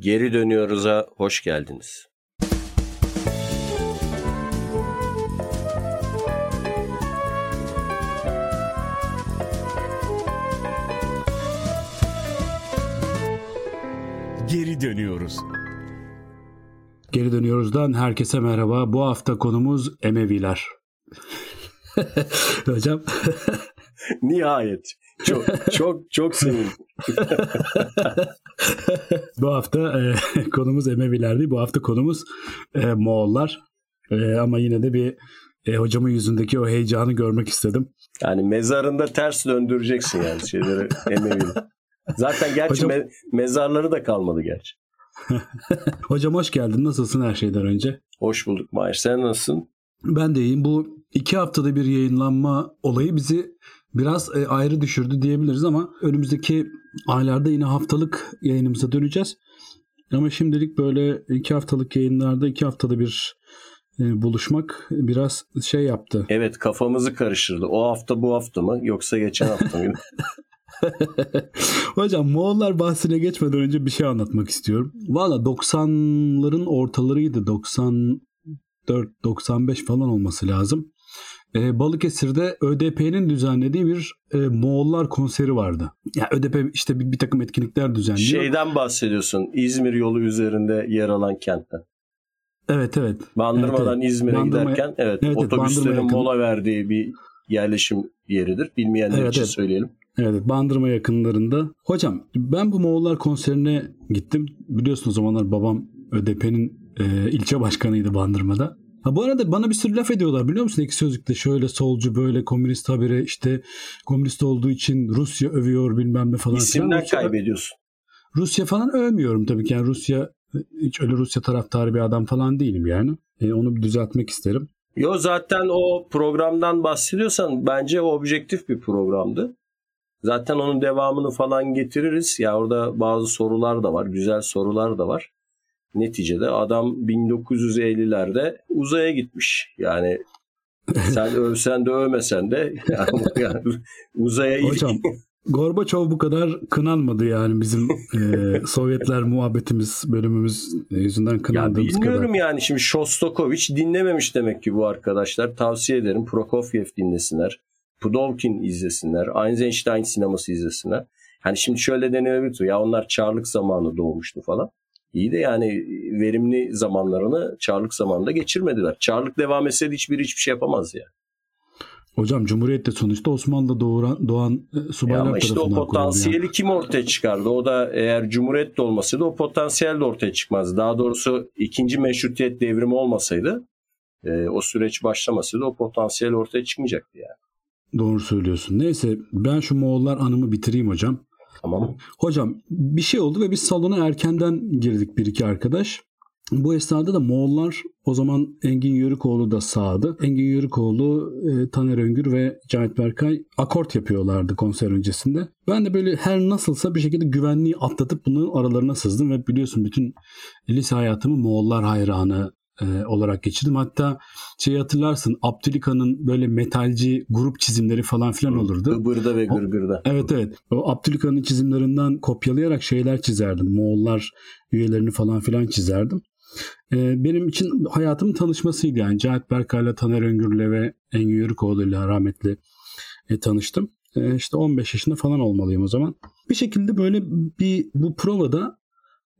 Geri dönüyoruz'a hoş geldiniz. Geri dönüyoruz. Geri dönüyoruzdan herkese merhaba. Bu hafta konumuz Emeviler. Hocam. Nihayet. Çok çok çok sevindim. bu hafta e, konumuz Emevilerdi. Bu hafta konumuz e, Moğollar. E, ama yine de bir e, hocamın yüzündeki o heyecanı görmek istedim. Yani mezarında ters döndüreceksin yani şeyleri Emeviler. Zaten gerçi Hocam... me- mezarları da kalmadı gerçi. Hocam hoş geldin. Nasılsın her şeyden önce? Hoş bulduk Mahir. Sen nasılsın? Ben de iyiyim. Bu iki haftada bir yayınlanma olayı bizi biraz e, ayrı düşürdü diyebiliriz ama önümüzdeki aylarda yine haftalık yayınımıza döneceğiz. Ama şimdilik böyle iki haftalık yayınlarda iki haftada bir e, buluşmak biraz şey yaptı. Evet kafamızı karıştırdı. O hafta bu hafta mı yoksa geçen hafta mı? Hocam Moğollar bahsine geçmeden önce bir şey anlatmak istiyorum. Valla 90'ların ortalarıydı. 94-95 falan olması lazım. Ee, Balıkesir'de ÖDP'nin düzenlediği bir e, Moğollar konseri vardı. Ya yani ÖDP işte bir, bir takım etkinlikler düzenliyor. Şeyden bahsediyorsun. İzmir yolu üzerinde yer alan kentten. Evet evet. Bandırmadan evet, İzmir'e Bandırma, giderken evet, evet otobüslerin mola verdiği bir yerleşim yeridir. Bilmeyenler evet, için evet. söyleyelim. Evet Bandırma yakınlarında. Hocam ben bu Moğollar konserine gittim. Biliyorsunuz o zamanlar babam ÖDP'nin e, ilçe başkanıydı Bandırma'da. Ha bu arada bana bir sürü laf ediyorlar biliyor musun? İki sözlükte şöyle solcu böyle komünist habire işte komünist olduğu için Rusya övüyor bilmem ne falan. İsimden Rusya, kaybediyorsun. Rusya falan övmüyorum tabii ki. Yani Rusya hiç öyle Rusya taraftarı bir adam falan değilim yani. E, onu bir düzeltmek isterim. Yo zaten o programdan bahsediyorsan bence o objektif bir programdı. Zaten onun devamını falan getiririz. Ya orada bazı sorular da var. Güzel sorular da var. Neticede adam 1950'lerde uzaya gitmiş. Yani sen övsen de övmesen de yani, yani uzaya Hocam Gorbaçov bu kadar kınanmadı yani bizim e, Sovyetler muhabbetimiz bölümümüz yüzünden kınandığımız ya bilmiyorum kadar. yani şimdi Shostakovich dinlememiş demek ki bu arkadaşlar. Tavsiye ederim Prokofiev dinlesinler. Pudovkin izlesinler. Eisenstein sineması izlesinler. Hani şimdi şöyle denebilir ya onlar Çarlık zamanı doğmuştu falan. İyi de yani verimli zamanlarını Çarlık zamanında geçirmediler. Çarlık devam etseydi hiçbir hiçbir şey yapamaz ya. Hocam Cumhuriyet'te sonuçta Osmanlı'da doğuran, doğan e, subaylar ama işte o potansiyeli yani. kim ortaya çıkardı? O da eğer Cumhuriyet'te olmasaydı o potansiyel de ortaya çıkmazdı. Daha doğrusu ikinci meşrutiyet devrimi olmasaydı e, o süreç başlamasaydı o potansiyel ortaya çıkmayacaktı yani. Doğru söylüyorsun. Neyse ben şu Moğollar anımı bitireyim hocam. Tamam. Hocam bir şey oldu ve biz salona erkenden girdik bir iki arkadaş. Bu esnada da Moğollar o zaman Engin Yörükoğlu da sağdı. Engin Yörükoğlu, e, Taner Öngür ve Cahit Berkay akort yapıyorlardı konser öncesinde. Ben de böyle her nasılsa bir şekilde güvenliği atlatıp bunların aralarına sızdım ve biliyorsun bütün lise hayatımı Moğollar hayranı e, olarak geçirdim. Hatta şey hatırlarsın Abdülika'nın böyle metalci grup çizimleri falan filan olurdu. Gıbırda ve gırgırda. O, evet evet. O Abdülika'nın çizimlerinden kopyalayarak şeyler çizerdim. Moğollar üyelerini falan filan çizerdim. E, benim için hayatımın tanışmasıydı yani. Cahit Berkay'la, Taner Öngür'le ve Engin Yörükoğlu'yla rahmetli e, tanıştım. E, işte 15 yaşında falan olmalıyım o zaman. Bir şekilde böyle bir bu provada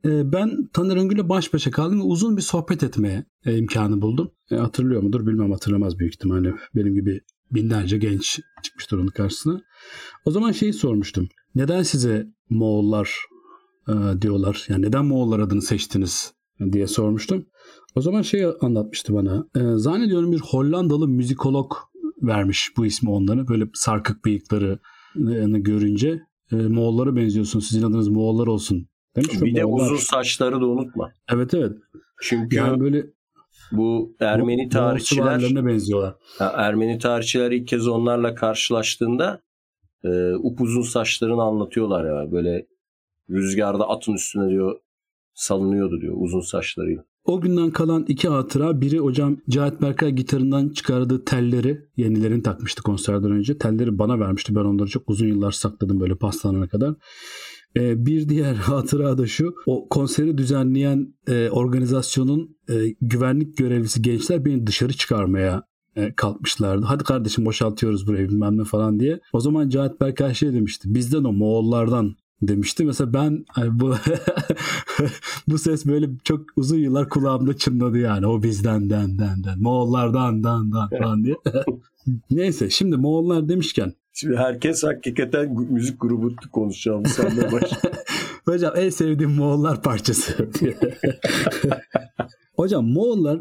ben Taner Öngül'le baş başa kaldım ve uzun bir sohbet etmeye imkanı buldum. E, hatırlıyor mudur bilmem hatırlamaz büyük ihtimalle. Benim gibi binlerce genç çıkmıştır onun karşısına. O zaman şeyi sormuştum. Neden size Moğollar e, diyorlar? Yani neden Moğollar adını seçtiniz diye sormuştum. O zaman şey anlatmıştı bana. E, zannediyorum bir Hollandalı müzikolog vermiş bu ismi onları. Böyle sarkık bıyıklarını görünce e, Moğollara benziyorsun. Sizin adınız Moğollar olsun Demiş bir de Moğollar... uzun saçları da unutma. Evet evet. Çünkü yani böyle bu Ermeni tarihçiler benziyorlar. Ermeni tarihçiler ilk kez onlarla karşılaştığında e, upuzun saçlarını anlatıyorlar ya. Böyle rüzgarda atın üstüne diyor salınıyordu diyor uzun saçlarıyla. O günden kalan iki hatıra. Biri hocam Cahit Berkay gitarından çıkardığı telleri yenilerini takmıştı konserden önce. Telleri bana vermişti. Ben onları çok uzun yıllar sakladım böyle pastanana kadar. E, bir diğer hatıra da şu. O konseri düzenleyen e, organizasyonun e, güvenlik görevlisi gençler beni dışarı çıkarmaya e, kalkmışlardı. Hadi kardeşim boşaltıyoruz burayı bilmem ne falan diye. O zaman Cahit Berkay şey demişti. Bizden o Moğollardan demişti. Mesela ben bu bu ses böyle çok uzun yıllar kulağımda çınladı yani. O bizden den den den. Moğollardan dan dan falan diye. Neyse şimdi Moğollar demişken. Şimdi herkes hakikaten müzik grubu konuşacağım senle baş. Hocam en sevdiğim Moğollar parçası. Hocam Moğollar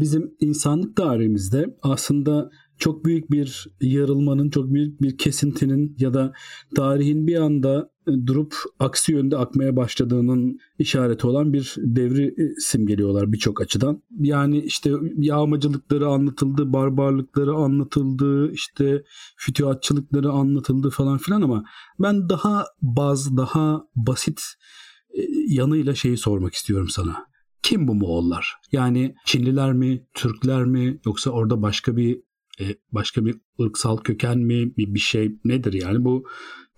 bizim insanlık tarihimizde aslında çok büyük bir yarılmanın, çok büyük bir kesintinin ya da tarihin bir anda durup aksi yönde akmaya başladığının işareti olan bir devri e, simgeliyorlar birçok açıdan. Yani işte yağmacılıkları anlatıldı, barbarlıkları anlatıldı, işte fütühatçılıkları anlatıldı falan filan ama ben daha baz, daha basit e, yanıyla şeyi sormak istiyorum sana. Kim bu Moğollar? Yani Çinliler mi, Türkler mi yoksa orada başka bir e, başka bir ırksal köken mi bir, bir şey nedir yani bu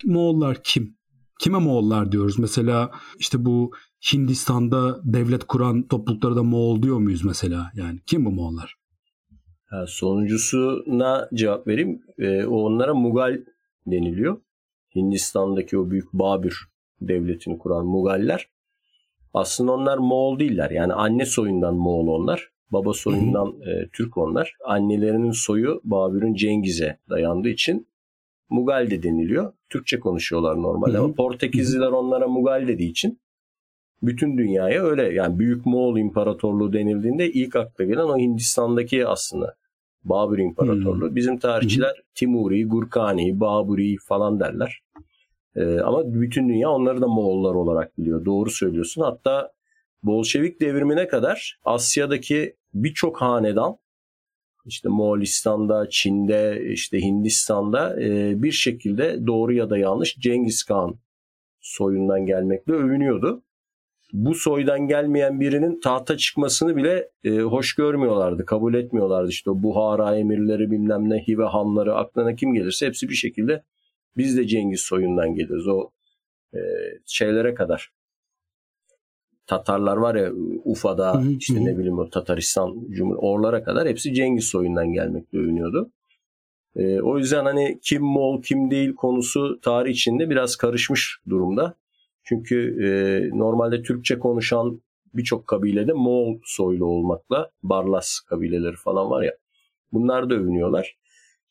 Moğollar kim? Kime Moğollar diyoruz? Mesela işte bu Hindistan'da devlet kuran topluluklara da Moğol diyor muyuz mesela? Yani kim bu Moğollar? Ha, sonuncusuna cevap vereyim. Ee, onlara Mugal deniliyor. Hindistan'daki o büyük Babür devletini kuran Mugaller. Aslında onlar Moğol değiller. Yani anne soyundan Moğol onlar. Baba soyundan e, Türk onlar. Annelerinin soyu Babür'ün Cengiz'e dayandığı için Mugal de deniliyor. Türkçe konuşuyorlar normalde ama Portekizliler onlara Mugal dediği için bütün dünyaya öyle yani Büyük Moğol İmparatorluğu denildiğinde ilk akla gelen o Hindistan'daki aslında Babür İmparatorluğu. Hmm. Bizim tarihçiler Timuri, Gurkani, Baburi falan derler. Ee, ama bütün dünya onları da Moğollar olarak biliyor. Doğru söylüyorsun. Hatta Bolşevik devrimine kadar Asya'daki birçok hanedan işte Moğolistan'da, Çin'de, işte Hindistan'da e, bir şekilde doğru ya da yanlış Cengiz Khan soyundan gelmekle övünüyordu. Bu soydan gelmeyen birinin tahta çıkmasını bile e, hoş görmüyorlardı, kabul etmiyorlardı. İşte Buhara emirleri bilmem ne, Hive hanları aklına kim gelirse hepsi bir şekilde biz de Cengiz soyundan geliriz. O e, şeylere kadar Tatarlar var ya Ufa'da hı hı, işte hı. ne bileyim o Tataristan Cumhuriyeti oralara kadar hepsi Cengiz soyundan gelmekle övünüyordu. E, o yüzden hani kim Moğol kim değil konusu tarih içinde biraz karışmış durumda. Çünkü e, normalde Türkçe konuşan birçok kabilede Moğol soylu olmakla Barlas kabileleri falan var ya bunlar da övünüyorlar.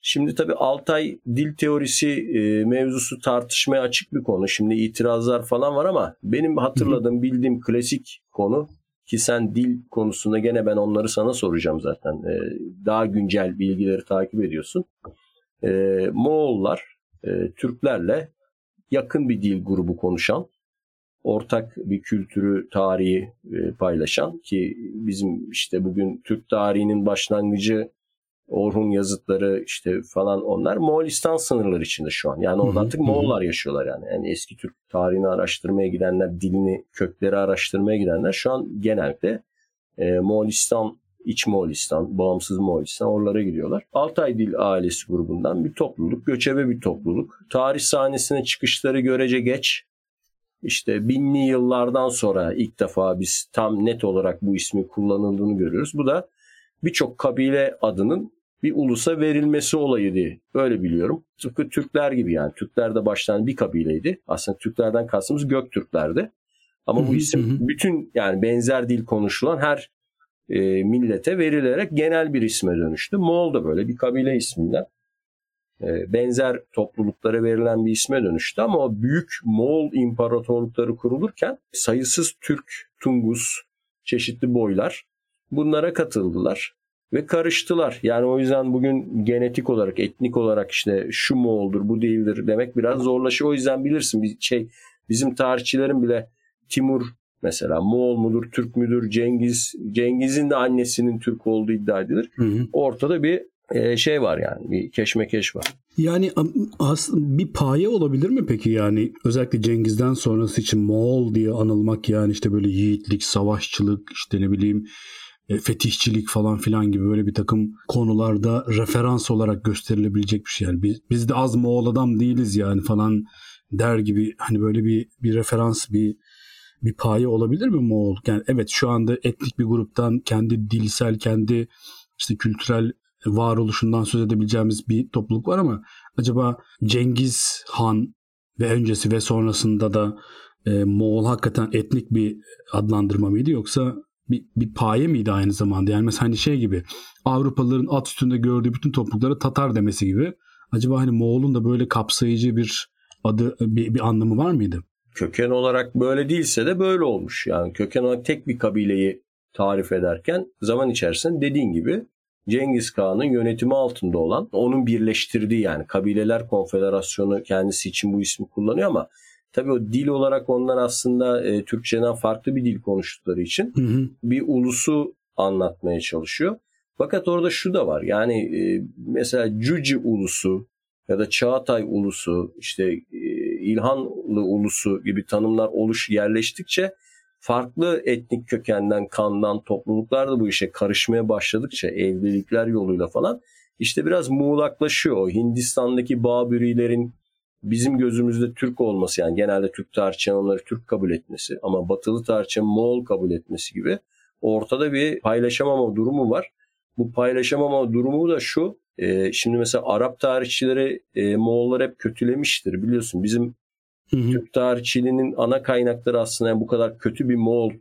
Şimdi tabii Altay dil teorisi e, mevzusu tartışmaya açık bir konu. Şimdi itirazlar falan var ama benim hatırladığım, bildiğim klasik konu ki sen dil konusunda gene ben onları sana soracağım zaten. E, daha güncel bilgileri takip ediyorsun. E, Moğollar e, Türklerle yakın bir dil grubu konuşan, ortak bir kültürü, tarihi e, paylaşan ki bizim işte bugün Türk tarihinin başlangıcı Orhun yazıtları işte falan onlar Moğolistan sınırları içinde şu an. Yani orada artık Moğollar yaşıyorlar yani. Yani eski Türk tarihini araştırmaya gidenler, dilini, kökleri araştırmaya gidenler şu an genelde e, Moğolistan, İç Moğolistan, bağımsız Moğolistan oralara gidiyorlar. Altay Dil ailesi grubundan bir topluluk, göçebe bir topluluk. Tarih sahnesine çıkışları görece geç. İşte binli yıllardan sonra ilk defa biz tam net olarak bu ismi kullanıldığını görüyoruz. Bu da birçok kabile adının bir ulusa verilmesi olayıydı. Öyle biliyorum. Tıpkı Türkler gibi yani. Türkler de baştan bir kabileydi. Aslında Türklerden kastımız Göktürklerdi. Ama bu isim bütün yani benzer dil konuşulan her e, millete verilerek genel bir isme dönüştü. Moğol da böyle bir kabile isminden e, benzer topluluklara verilen bir isme dönüştü. Ama o büyük Moğol imparatorlukları kurulurken sayısız Türk, Tungus, çeşitli boylar bunlara katıldılar ve karıştılar. Yani o yüzden bugün genetik olarak, etnik olarak işte şu mu oldur, bu değildir demek biraz zorlaşıyor. O yüzden bilirsin bir şey bizim tarihçilerin bile Timur mesela Moğol mudur, Türk müdür, Cengiz, Cengiz'in de annesinin Türk olduğu iddia edilir. Hı hı. Ortada bir e, şey var yani bir keşmekeş var. Yani bir paye olabilir mi peki yani özellikle Cengiz'den sonrası için Moğol diye anılmak yani işte böyle yiğitlik, savaşçılık işte ne bileyim fetihçilik falan filan gibi böyle bir takım konularda referans olarak gösterilebilecek bir şey. Yani biz, biz de az Moğol adam değiliz yani falan der gibi hani böyle bir bir referans bir bir paye olabilir mi Moğol? Yani evet şu anda etnik bir gruptan kendi dilsel, kendi işte kültürel varoluşundan söz edebileceğimiz bir topluluk var ama acaba Cengiz Han ve öncesi ve sonrasında da e, Moğol hakikaten etnik bir adlandırma mıydı yoksa bir, bir paye miydi aynı zamanda? Yani mesela hani şey gibi Avrupalıların at üstünde gördüğü bütün topluluklara Tatar demesi gibi. Acaba hani Moğol'un da böyle kapsayıcı bir adı bir, bir anlamı var mıydı? Köken olarak böyle değilse de böyle olmuş. Yani köken olarak tek bir kabileyi tarif ederken zaman içerisinde dediğin gibi Cengiz Kağan'ın yönetimi altında olan, onun birleştirdiği yani kabileler konfederasyonu kendisi için bu ismi kullanıyor ama tabii o dil olarak onlar aslında e, Türkçeden farklı bir dil konuştukları için hı hı. bir ulusu anlatmaya çalışıyor. Fakat orada şu da var yani e, mesela Cüci ulusu ya da Çağatay ulusu işte e, İlhanlı ulusu gibi tanımlar oluş yerleştikçe farklı etnik kökenden, kandan topluluklar da bu işe karışmaya başladıkça evlilikler yoluyla falan işte biraz muğlaklaşıyor. Hindistan'daki Babürilerin bizim gözümüzde Türk olması yani genelde Türk tarihçilerin onları Türk kabul etmesi ama batılı tarihçilerin Moğol kabul etmesi gibi ortada bir paylaşamama durumu var. Bu paylaşamama durumu da şu e, şimdi mesela Arap tarihçileri e, Moğollar hep kötülemiştir biliyorsun. Bizim hı hı. Türk tarihçiliğinin ana kaynakları aslında yani bu kadar kötü bir Moğol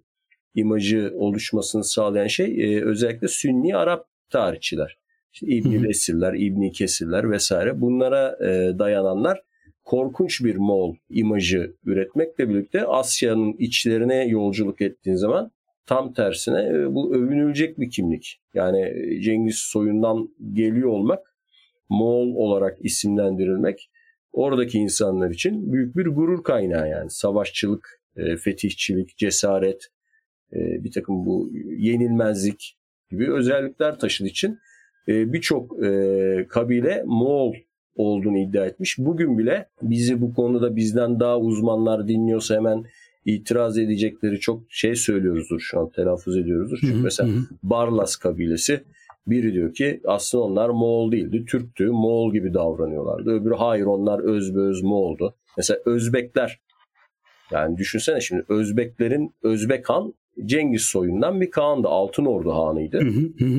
imajı oluşmasını sağlayan şey e, özellikle Sünni Arap tarihçiler. İşte İbni Resirler, İbni Kesirler vesaire bunlara e, dayananlar korkunç bir Moğol imajı üretmekle birlikte Asya'nın içlerine yolculuk ettiğin zaman tam tersine e, bu övünülecek bir kimlik. Yani e, Cengiz soyundan geliyor olmak, Moğol olarak isimlendirilmek oradaki insanlar için büyük bir gurur kaynağı yani. Savaşçılık, e, fetihçilik, cesaret, bir takım bu yenilmezlik gibi özellikler taşıdığı için birçok kabile Moğol olduğunu iddia etmiş. Bugün bile bizi bu konuda bizden daha uzmanlar dinliyorsa hemen itiraz edecekleri çok şey söylüyoruzdur şu an telaffuz ediyoruzdur. Çünkü mesela Barlas kabilesi biri diyor ki aslında onlar Moğol değildi, Türktü, Moğol gibi davranıyorlardı. Öbürü hayır onlar özbeöz Moğol'du. Mesela Özbekler yani düşünsene şimdi Özbeklerin Özbek Han Cengiz soyundan bir Kağan'dı. Altın Ordu Hanı'ydı.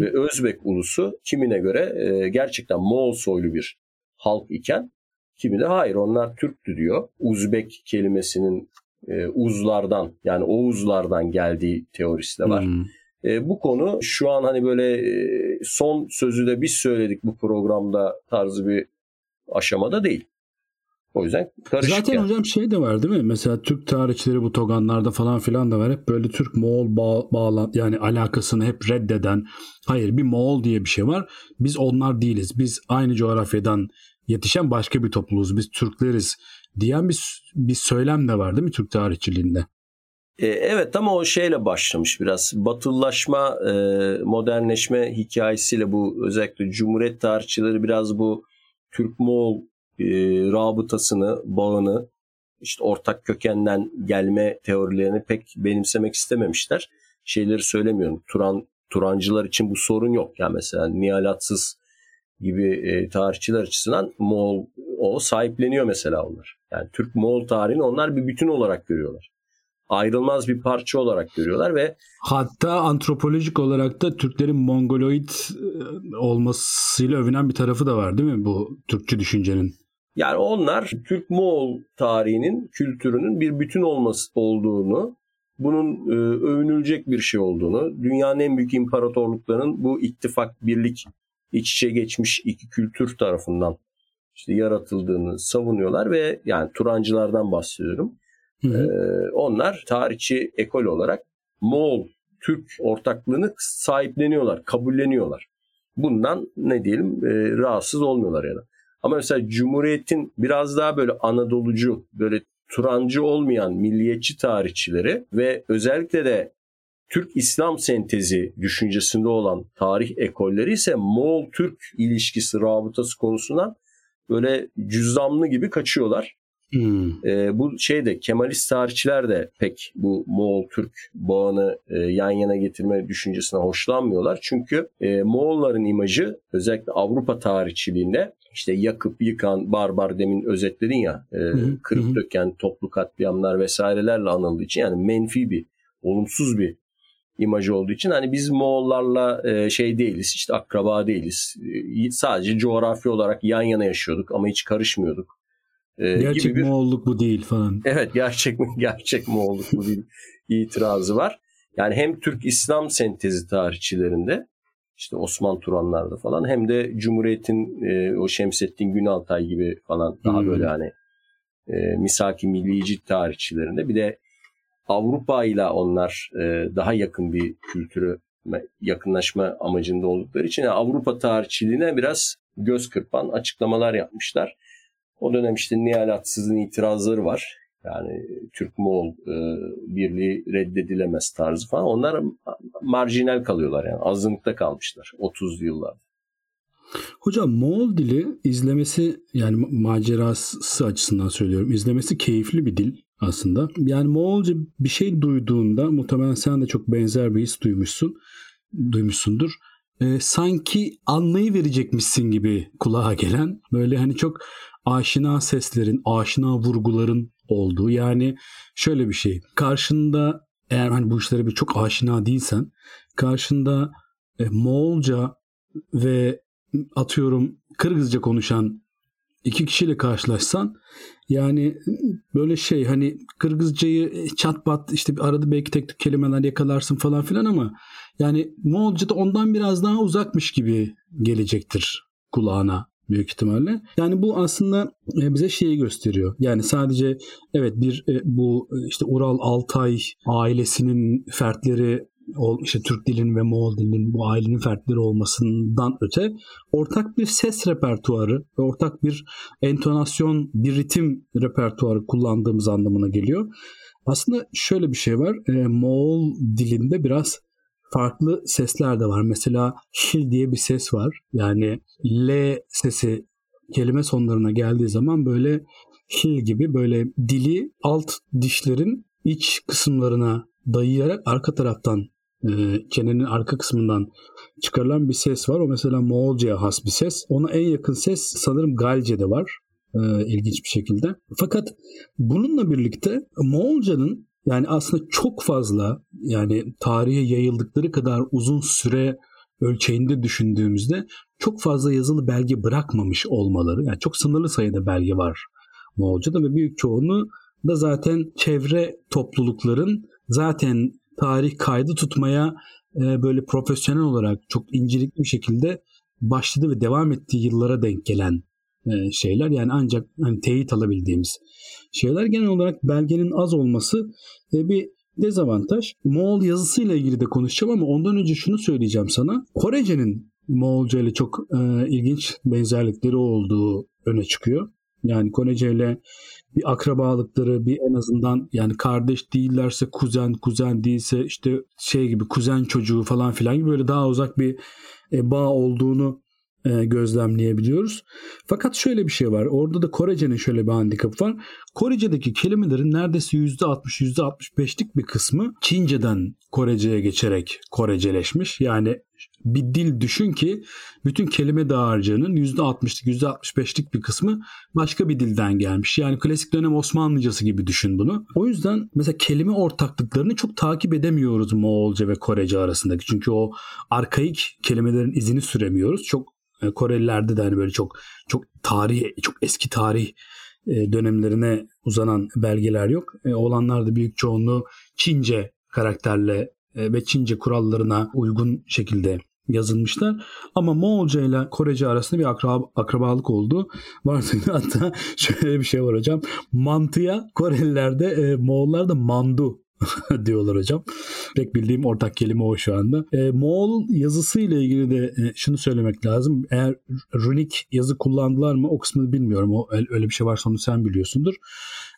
Ve Özbek ulusu kimine göre e, gerçekten Moğol soylu bir halk iken kimi de hayır onlar Türktü diyor. Uzbek kelimesinin e, uzlardan yani Oğuzlardan geldiği teorisi de var. Hmm. E, bu konu şu an hani böyle e, son sözü de biz söyledik bu programda tarzı bir aşamada değil. O yüzden karışık. Zaten yani. hocam şey de var değil mi? Mesela Türk tarihçileri bu Toganlarda falan filan da var. Hep böyle Türk Moğol bağ, bağlan yani alakasını hep reddeden. Hayır bir Moğol diye bir şey var. Biz onlar değiliz. Biz aynı coğrafyadan yetişen başka bir topluluğuz. Biz Türkleriz diyen bir, bir söylem de var değil mi Türk tarihçiliğinde? E, evet ama o şeyle başlamış biraz. Batılılaşma, e, modernleşme hikayesiyle bu özellikle Cumhuriyet tarihçileri biraz bu Türk-Moğol e, rabıtasını, bağını, işte ortak kökenden gelme teorilerini pek benimsemek istememişler. Şeyleri söylemiyorum. Turan Turancılar için bu sorun yok. Yani mesela Nihalatsız gibi e, tarihçiler açısından Moğol o sahipleniyor mesela onlar. Yani Türk Moğol tarihini onlar bir bütün olarak görüyorlar. Ayrılmaz bir parça olarak görüyorlar ve hatta antropolojik olarak da Türklerin Mongoloid e, olmasıyla övünen bir tarafı da var değil mi bu Türkçü düşüncenin? Yani onlar Türk Moğol tarihinin, kültürünün bir bütün olması olduğunu, bunun e, övünülecek bir şey olduğunu, dünyanın en büyük imparatorluklarının bu ittifak, birlik iç içe geçmiş iki kültür tarafından işte yaratıldığını savunuyorlar ve yani Turancılardan bahsediyorum. Hı hı. Ee, onlar tarihçi ekol olarak Moğol Türk ortaklığını sahipleniyorlar, kabulleniyorlar. Bundan ne diyelim e, rahatsız olmuyorlar ya da. Ama mesela Cumhuriyet'in biraz daha böyle Anadolucu, böyle Turancı olmayan milliyetçi tarihçileri ve özellikle de Türk İslam sentezi düşüncesinde olan tarih ekolleri ise Moğol-Türk ilişkisi, rabıtası konusundan böyle cüzdanlı gibi kaçıyorlar. Hmm. E, bu şeyde Kemalist tarihçiler de pek bu Moğol-Türk bağını e, yan yana getirme düşüncesine hoşlanmıyorlar. Çünkü e, Moğolların imajı özellikle Avrupa tarihçiliğinde işte yakıp yıkan barbar demin özetledin ya e, kırıp döken toplu katliamlar vesairelerle anıldığı için yani menfi bir olumsuz bir imajı olduğu için hani biz Moğollarla e, şey değiliz işte akraba değiliz e, sadece coğrafi olarak yan yana yaşıyorduk ama hiç karışmıyorduk. E, gerçek gibi bir, Moğolluk bu değil falan. Evet gerçek gerçek Moğolluk bu değil itirazı var. Yani hem Türk İslam sentezi tarihçilerinde işte Osman Turanlar'da falan hem de Cumhuriyet'in e, o Şemsettin Günaltay gibi falan daha hmm. böyle hani e, misaki millici tarihçilerinde bir de Avrupa ile onlar e, daha yakın bir kültürü yakınlaşma amacında oldukları için yani Avrupa tarihçiliğine biraz göz kırpan açıklamalar yapmışlar. O dönem işte Nihal Atsız'ın itirazları var. Yani Türk-Moğol e, birliği reddedilemez tarzı falan. Onlar marjinal kalıyorlar yani azınlıkta kalmışlar 30 yıllarda. Hocam Moğol dili izlemesi yani macerası açısından söylüyorum. izlemesi keyifli bir dil aslında. Yani Moğolca bir şey duyduğunda muhtemelen sen de çok benzer bir his duymuşsun. Duymuşsundur. Ee, sanki anlayıverecekmişsin gibi kulağa gelen böyle hani çok aşina seslerin, aşina vurguların olduğu. Yani şöyle bir şey. Karşında eğer hani bu işlere bir çok aşina değilsen karşında e, Moğolca ve atıyorum Kırgızca konuşan iki kişiyle karşılaşsan yani böyle şey hani Kırgızcayı çat bat işte arada belki tek tek kelimeler yakalarsın falan filan ama yani Moğolca da ondan biraz daha uzakmış gibi gelecektir kulağına büyük ihtimalle. Yani bu aslında e, bize şeyi gösteriyor. Yani sadece evet bir e, bu e, işte Ural Altay ailesinin fertleri işte Türk dilinin ve Moğol dilinin bu ailenin fertleri olmasından öte ortak bir ses repertuarı ve ortak bir entonasyon, bir ritim repertuarı kullandığımız anlamına geliyor. Aslında şöyle bir şey var. E, Moğol dilinde biraz farklı sesler de var. Mesela şil diye bir ses var. Yani L sesi kelime sonlarına geldiği zaman böyle şil gibi böyle dili alt dişlerin iç kısımlarına dayayarak arka taraftan e, çenenin arka kısmından çıkarılan bir ses var. O mesela Moğolca'ya has bir ses. Ona en yakın ses sanırım Galce'de var. E, ilginç bir şekilde. Fakat bununla birlikte Moğolca'nın yani aslında çok fazla yani tarihe yayıldıkları kadar uzun süre ölçeğinde düşündüğümüzde çok fazla yazılı belge bırakmamış olmaları. Yani çok sınırlı sayıda belge var Moğolca'da ve büyük çoğunu da zaten çevre toplulukların zaten tarih kaydı tutmaya e, böyle profesyonel olarak çok incelikli bir şekilde başladı ve devam ettiği yıllara denk gelen e, şeyler. Yani ancak hani teyit alabildiğimiz şeyler. Genel olarak belgenin az olması e, bir dezavantaj. Moğol yazısıyla ilgili de konuşacağım ama ondan önce şunu söyleyeceğim sana. Korece'nin Moğolca ile çok e, ilginç benzerlikleri olduğu öne çıkıyor. Yani Korece ile bir akrabalıkları bir en azından yani kardeş değillerse kuzen, kuzen değilse işte şey gibi kuzen çocuğu falan filan gibi böyle daha uzak bir e, bağ olduğunu e, gözlemleyebiliyoruz. Fakat şöyle bir şey var. Orada da Korece'nin şöyle bir handikapı var. Korece'deki kelimelerin neredeyse %60 %65'lik bir kısmı Çince'den Korece'ye geçerek Koreceleşmiş. Yani bir dil düşün ki bütün kelime dağarcığının %60'lık %65'lik bir kısmı başka bir dilden gelmiş. Yani klasik dönem Osmanlıcası gibi düşün bunu. O yüzden mesela kelime ortaklıklarını çok takip edemiyoruz Moğolca ve Korece arasındaki. Çünkü o arkaik kelimelerin izini süremiyoruz. Çok e, Korelilerde de hani böyle çok çok tarih çok eski tarih e, dönemlerine uzanan belgeler yok. E, olanlar da büyük çoğunluğu Çince karakterle ve Çince kurallarına uygun şekilde yazılmışlar. Ama Moğolca ile Korece arasında bir akrab akrabalık oldu. Varsa hatta şöyle bir şey var hocam. Mantıya Korelilerde e, Moğollar da mandu diyorlar hocam. Pek bildiğim ortak kelime o şu anda. E, Moğol yazısı ile ilgili de e, şunu söylemek lazım. Eğer runik yazı kullandılar mı o kısmını bilmiyorum. O öyle bir şey varsa onu sen biliyorsundur.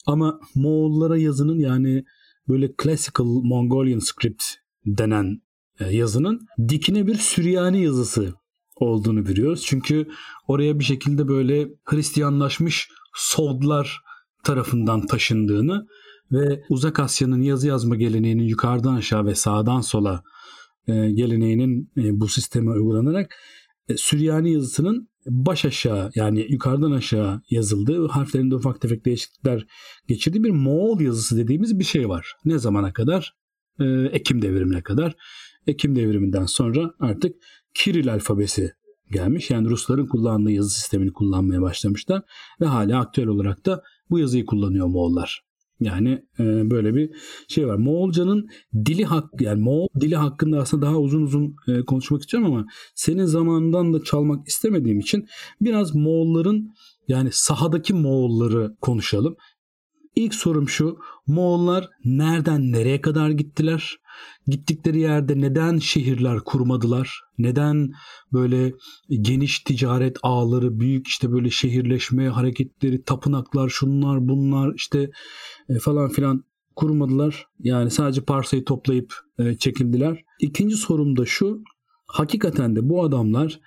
Ama Moğollara yazının yani böyle classical Mongolian script denen yazının dikine bir Süryani yazısı olduğunu biliyoruz. Çünkü oraya bir şekilde böyle Hristiyanlaşmış Sodlar tarafından taşındığını ve Uzak Asya'nın yazı yazma geleneğinin yukarıdan aşağı ve sağdan sola e, geleneğinin e, bu sisteme uygulanarak e, Süryani yazısının baş aşağı yani yukarıdan aşağı yazıldığı harflerinde ufak tefek değişiklikler geçirdiği bir Moğol yazısı dediğimiz bir şey var. Ne zamana kadar? E, Ekim devrimine kadar. Ekim devriminden sonra artık Kiril alfabesi gelmiş. Yani Rusların kullandığı yazı sistemini kullanmaya başlamışlar ve hala aktüel olarak da bu yazıyı kullanıyor Moğollar. Yani e, böyle bir şey var. Moğolcanın dili hak yani Moğol dili hakkında aslında daha uzun uzun e, konuşmak istiyorum ama senin zamanından da çalmak istemediğim için biraz Moğolların yani sahadaki Moğolları konuşalım. İlk sorum şu. Moğollar nereden nereye kadar gittiler? Gittikleri yerde neden şehirler kurmadılar? Neden böyle geniş ticaret ağları, büyük işte böyle şehirleşme hareketleri, tapınaklar, şunlar, bunlar işte e, falan filan kurmadılar. Yani sadece parsayı toplayıp e, çekildiler. İkinci sorum da şu. Hakikaten de bu adamlar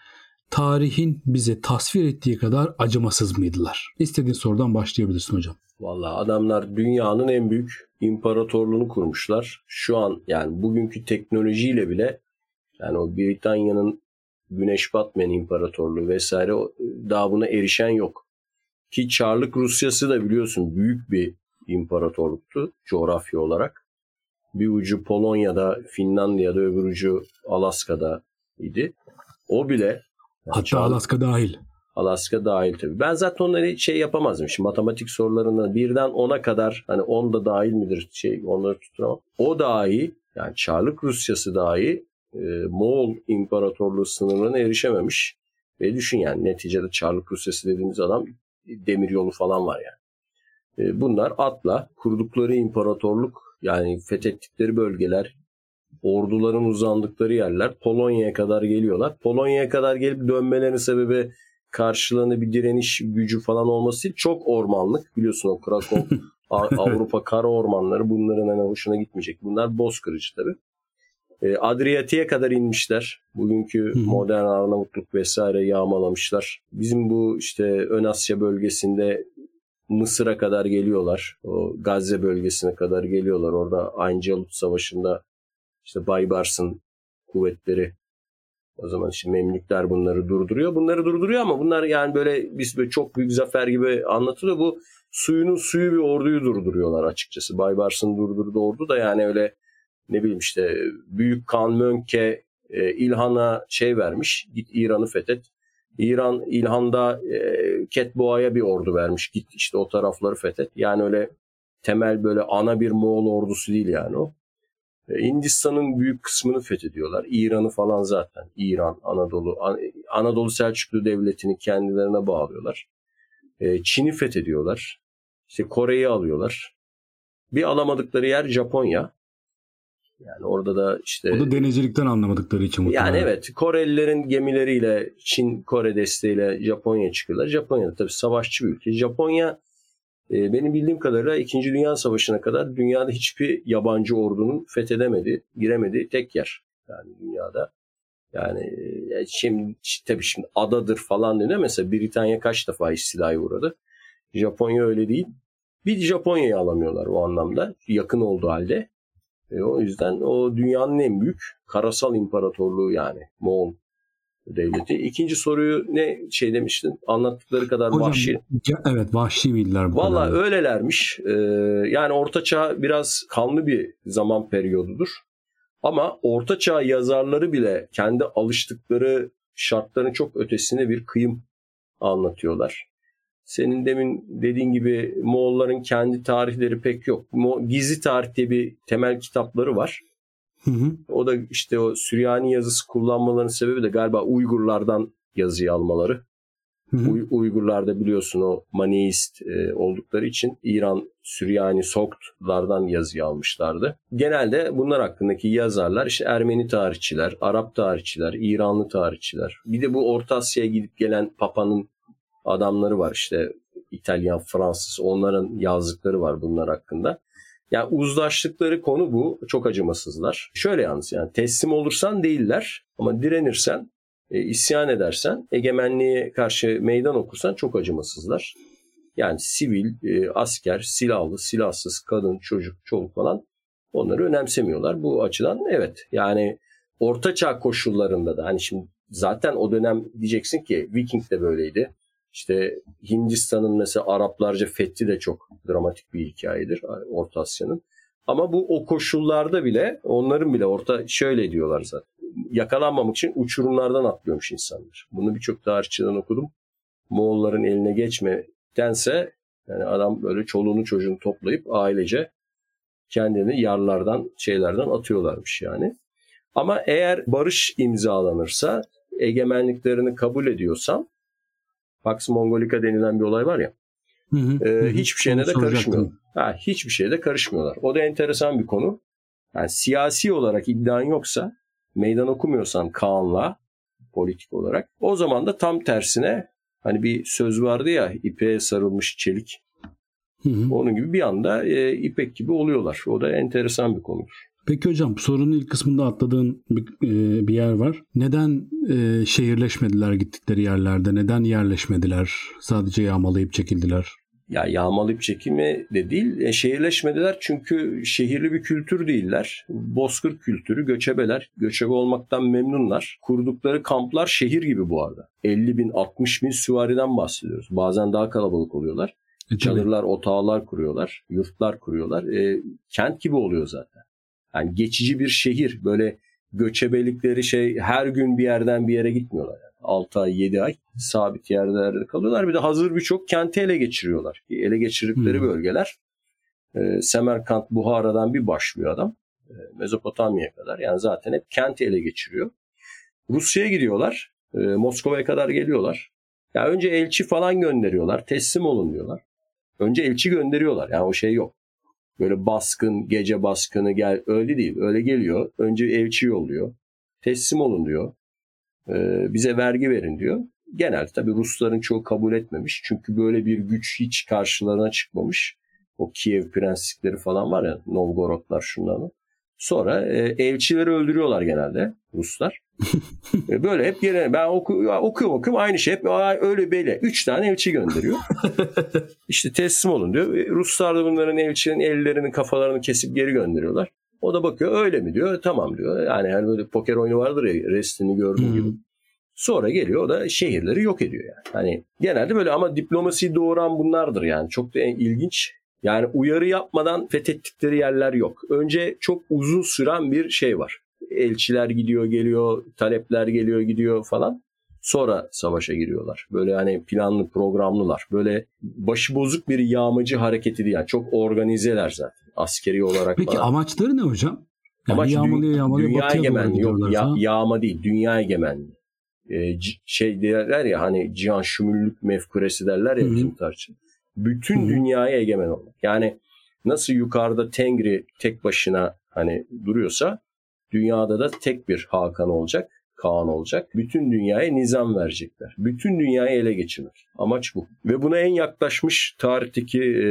tarihin bize tasvir ettiği kadar acımasız mıydılar? İstediğin sorudan başlayabilirsin hocam. Valla adamlar dünyanın en büyük imparatorluğunu kurmuşlar. Şu an yani bugünkü teknolojiyle bile yani o Britanya'nın Güneş batmayan imparatorluğu vesaire daha buna erişen yok. Ki Çarlık Rusyası da biliyorsun büyük bir imparatorluktu coğrafya olarak. Bir ucu Polonya'da, Finlandiya'da, öbür ucu Alaska'da idi. O bile yani Hatta Çarlık, Alaska dahil. Alaska dahil tabii. Ben zaten onları şey yapamazdım. Şimdi matematik sorularında birden 10'a kadar hani 10 da dahil midir şey onları tuturamam. O dahi yani Çarlık Rusyası dahi e, Moğol İmparatorluğu sınırlarına erişememiş. Ve düşün yani neticede Çarlık Rusyası dediğimiz adam demir yolu falan var yani. E, bunlar atla kurdukları imparatorluk yani fethettikleri bölgeler orduların uzandıkları yerler Polonya'ya kadar geliyorlar. Polonya'ya kadar gelip dönmelerinin sebebi karşılığında bir direniş gücü falan olması değil. Çok ormanlık biliyorsun o Krakow Avrupa kara ormanları bunların hani hoşuna gitmeyecek. Bunlar boz kırıcı tabii. E, Adriyatik'e kadar inmişler. Bugünkü modern Arnavutluk vesaire yağmalamışlar. Bizim bu işte Ön Asya bölgesinde Mısır'a kadar geliyorlar. O Gazze bölgesine kadar geliyorlar. Orada Ayncalut Savaşı'nda işte Baybars'ın kuvvetleri o zaman işte Memlükler bunları durduruyor. Bunları durduruyor ama bunlar yani böyle biz böyle çok büyük zafer gibi anlatılıyor. Bu suyunun suyu bir orduyu durduruyorlar açıkçası. Baybars'ın durdurduğu ordu da yani öyle ne bileyim işte Büyük Kan Mönke e, İlhan'a şey vermiş. Git İran'ı fethet. İran İlhan'da e, Ketboğa'ya bir ordu vermiş. Git işte o tarafları fethet. Yani öyle temel böyle ana bir Moğol ordusu değil yani o. E, Hindistan'ın büyük kısmını fethediyorlar. İran'ı falan zaten. İran, Anadolu, Anadolu Selçuklu Devleti'ni kendilerine bağlıyorlar. E, Çin'i fethediyorlar. İşte Kore'yi alıyorlar. Bir alamadıkları yer Japonya. Yani orada da işte... O da denizcilikten anlamadıkları için muhtemelen. Yani evet Korelilerin gemileriyle Çin Kore desteğiyle Japonya çıkıyorlar. Japonya tabii savaşçı bir ülke. Japonya benim bildiğim kadarıyla 2. Dünya Savaşı'na kadar dünyada hiçbir yabancı ordunun fethedemedi, giremediği tek yer. Yani dünyada. Yani e, şimdi tabii şimdi adadır falan deniyor. Mesela Britanya kaç defa istilaya uğradı. Japonya öyle değil. Bir Japonya'yı alamıyorlar o anlamda. Yakın olduğu halde. E, o yüzden o dünyanın en büyük karasal imparatorluğu yani Moğol devleti. İkinci soruyu ne şey demiştin? Anlattıkları kadar Hocam, vahşi. Evet vahşi miydiler bu Valla öylelermiş. Ee, yani Orta Çağ biraz kanlı bir zaman periyodudur. Ama Orta Çağ yazarları bile kendi alıştıkları şartların çok ötesine bir kıyım anlatıyorlar. Senin demin dediğin gibi Moğolların kendi tarihleri pek yok. Gizli tarih diye bir temel kitapları var. Hı hı. O da işte o Süryani yazısı kullanmalarının sebebi de galiba Uygurlardan yazıyı almaları. Hı hı. Uy- Uygurlar da biliyorsun o Maniist e, oldukları için İran, Süryani, Soktlardan yazıyı almışlardı. Genelde bunlar hakkındaki yazarlar işte Ermeni tarihçiler, Arap tarihçiler, İranlı tarihçiler. Bir de bu Orta Asya'ya gidip gelen Papa'nın adamları var işte İtalyan, Fransız onların yazdıkları var bunlar hakkında. Yani uzlaştıkları konu bu. Çok acımasızlar. Şöyle yalnız yani teslim olursan değiller ama direnirsen, e, isyan edersen, egemenliğe karşı meydan okursan çok acımasızlar. Yani sivil, e, asker, silahlı, silahsız, kadın, çocuk, çoluk falan onları önemsemiyorlar. Bu açıdan evet yani orta çağ koşullarında da hani şimdi zaten o dönem diyeceksin ki Viking de böyleydi. İşte Hindistan'ın mesela Araplarca fethi de çok dramatik bir hikayedir Orta Asya'nın. Ama bu o koşullarda bile onların bile orta şöyle diyorlar zaten. Yakalanmamak için uçurumlardan atlıyormuş insanlar. Bunu birçok tarihçiden okudum. Moğolların eline geçmektense yani adam böyle çoluğunu çocuğunu toplayıp ailece kendini yarlardan şeylerden atıyorlarmış yani. Ama eğer barış imzalanırsa egemenliklerini kabul ediyorsam Pax Mongolica denilen bir olay var ya. Hı hı, e, hiçbir şeyine de karışmıyor. Ha, hiçbir şeye de karışmıyorlar. O da enteresan bir konu. Yani siyasi olarak iddian yoksa, meydan okumuyorsan Kaan'la politik olarak, o zaman da tam tersine hani bir söz vardı ya ipeğe sarılmış çelik. Hı hı. Onun gibi bir anda e, ipek gibi oluyorlar. O da enteresan bir konudur. Peki hocam sorunun ilk kısmında atladığın bir, e, bir yer var. Neden e, şehirleşmediler gittikleri yerlerde? Neden yerleşmediler? Sadece yağmalayıp çekildiler. Ya yağmalayıp çekimi de değil. E, şehirleşmediler çünkü şehirli bir kültür değiller. Bozkır kültürü, göçebeler. Göçebe olmaktan memnunlar. Kurdukları kamplar şehir gibi bu arada. 50 bin, 60 bin süvariden bahsediyoruz. Bazen daha kalabalık oluyorlar. E, Çadırlar, otağlar kuruyorlar, yurtlar kuruyorlar. E, kent gibi oluyor zaten. Yani geçici bir şehir. Böyle göçebelikleri şey her gün bir yerden bir yere gitmiyorlar. Yani. 6 ay 7 ay sabit yerlerde kalıyorlar. Bir de hazır birçok kenti ele geçiriyorlar. Ele geçirdikleri hmm. bölgeler e, Semerkant Buhara'dan bir başlıyor adam. E, Mezopotamya'ya kadar. Yani zaten hep kenti ele geçiriyor. Rusya'ya gidiyorlar. E, Moskova'ya kadar geliyorlar. Ya önce elçi falan gönderiyorlar. Teslim olun diyorlar. Önce elçi gönderiyorlar. Yani o şey yok. Böyle baskın, gece baskını gel öyle değil. Öyle geliyor. Önce elçi yolluyor. Teslim olun diyor. Ee, bize vergi verin diyor. Genelde tabii Rusların çoğu kabul etmemiş. Çünkü böyle bir güç hiç karşılarına çıkmamış. O Kiev prenslikleri falan var ya Novgorodlar şunların. Sonra e, elçileri öldürüyorlar genelde Ruslar. e, böyle hep gene ben oku, okuyorum okuyorum aynı şey. Hep öyle böyle. Üç tane elçi gönderiyor. İşte teslim olun diyor. E, Ruslar da bunların elçinin ellerini kafalarını kesip geri gönderiyorlar. O da bakıyor öyle mi diyor. Tamam diyor. Yani hani böyle poker oyunu vardır ya restini gördüğün gibi. Sonra geliyor o da şehirleri yok ediyor yani. Hani genelde böyle ama diplomasiyi doğuran bunlardır yani. Çok da ilginç. Yani uyarı yapmadan fethettikleri yerler yok. Önce çok uzun süren bir şey var. Elçiler gidiyor geliyor, talepler geliyor gidiyor falan. Sonra savaşa giriyorlar. Böyle hani planlı programlılar. Böyle başı bozuk bir yağmacı hareketi değil. Yani çok organizeler zaten askeri olarak. Peki falan. amaçları ne hocam? Yani Amaç yağmalıyor, yağmalıyor, dünya egemenliği yok ya, yağma değil dünya egemenliği. Ee, şey derler ya hani cihan şümüllük mefkuresi derler ya bizim tarçın. Bütün Hı-hı. dünyaya egemen olmak. Yani nasıl yukarıda Tengri tek başına hani duruyorsa dünyada da tek bir Hakan olacak. Kaan olacak. Bütün dünyaya nizam verecekler. Bütün dünyayı ele geçirmek. Amaç bu. Ve buna en yaklaşmış tarihteki e,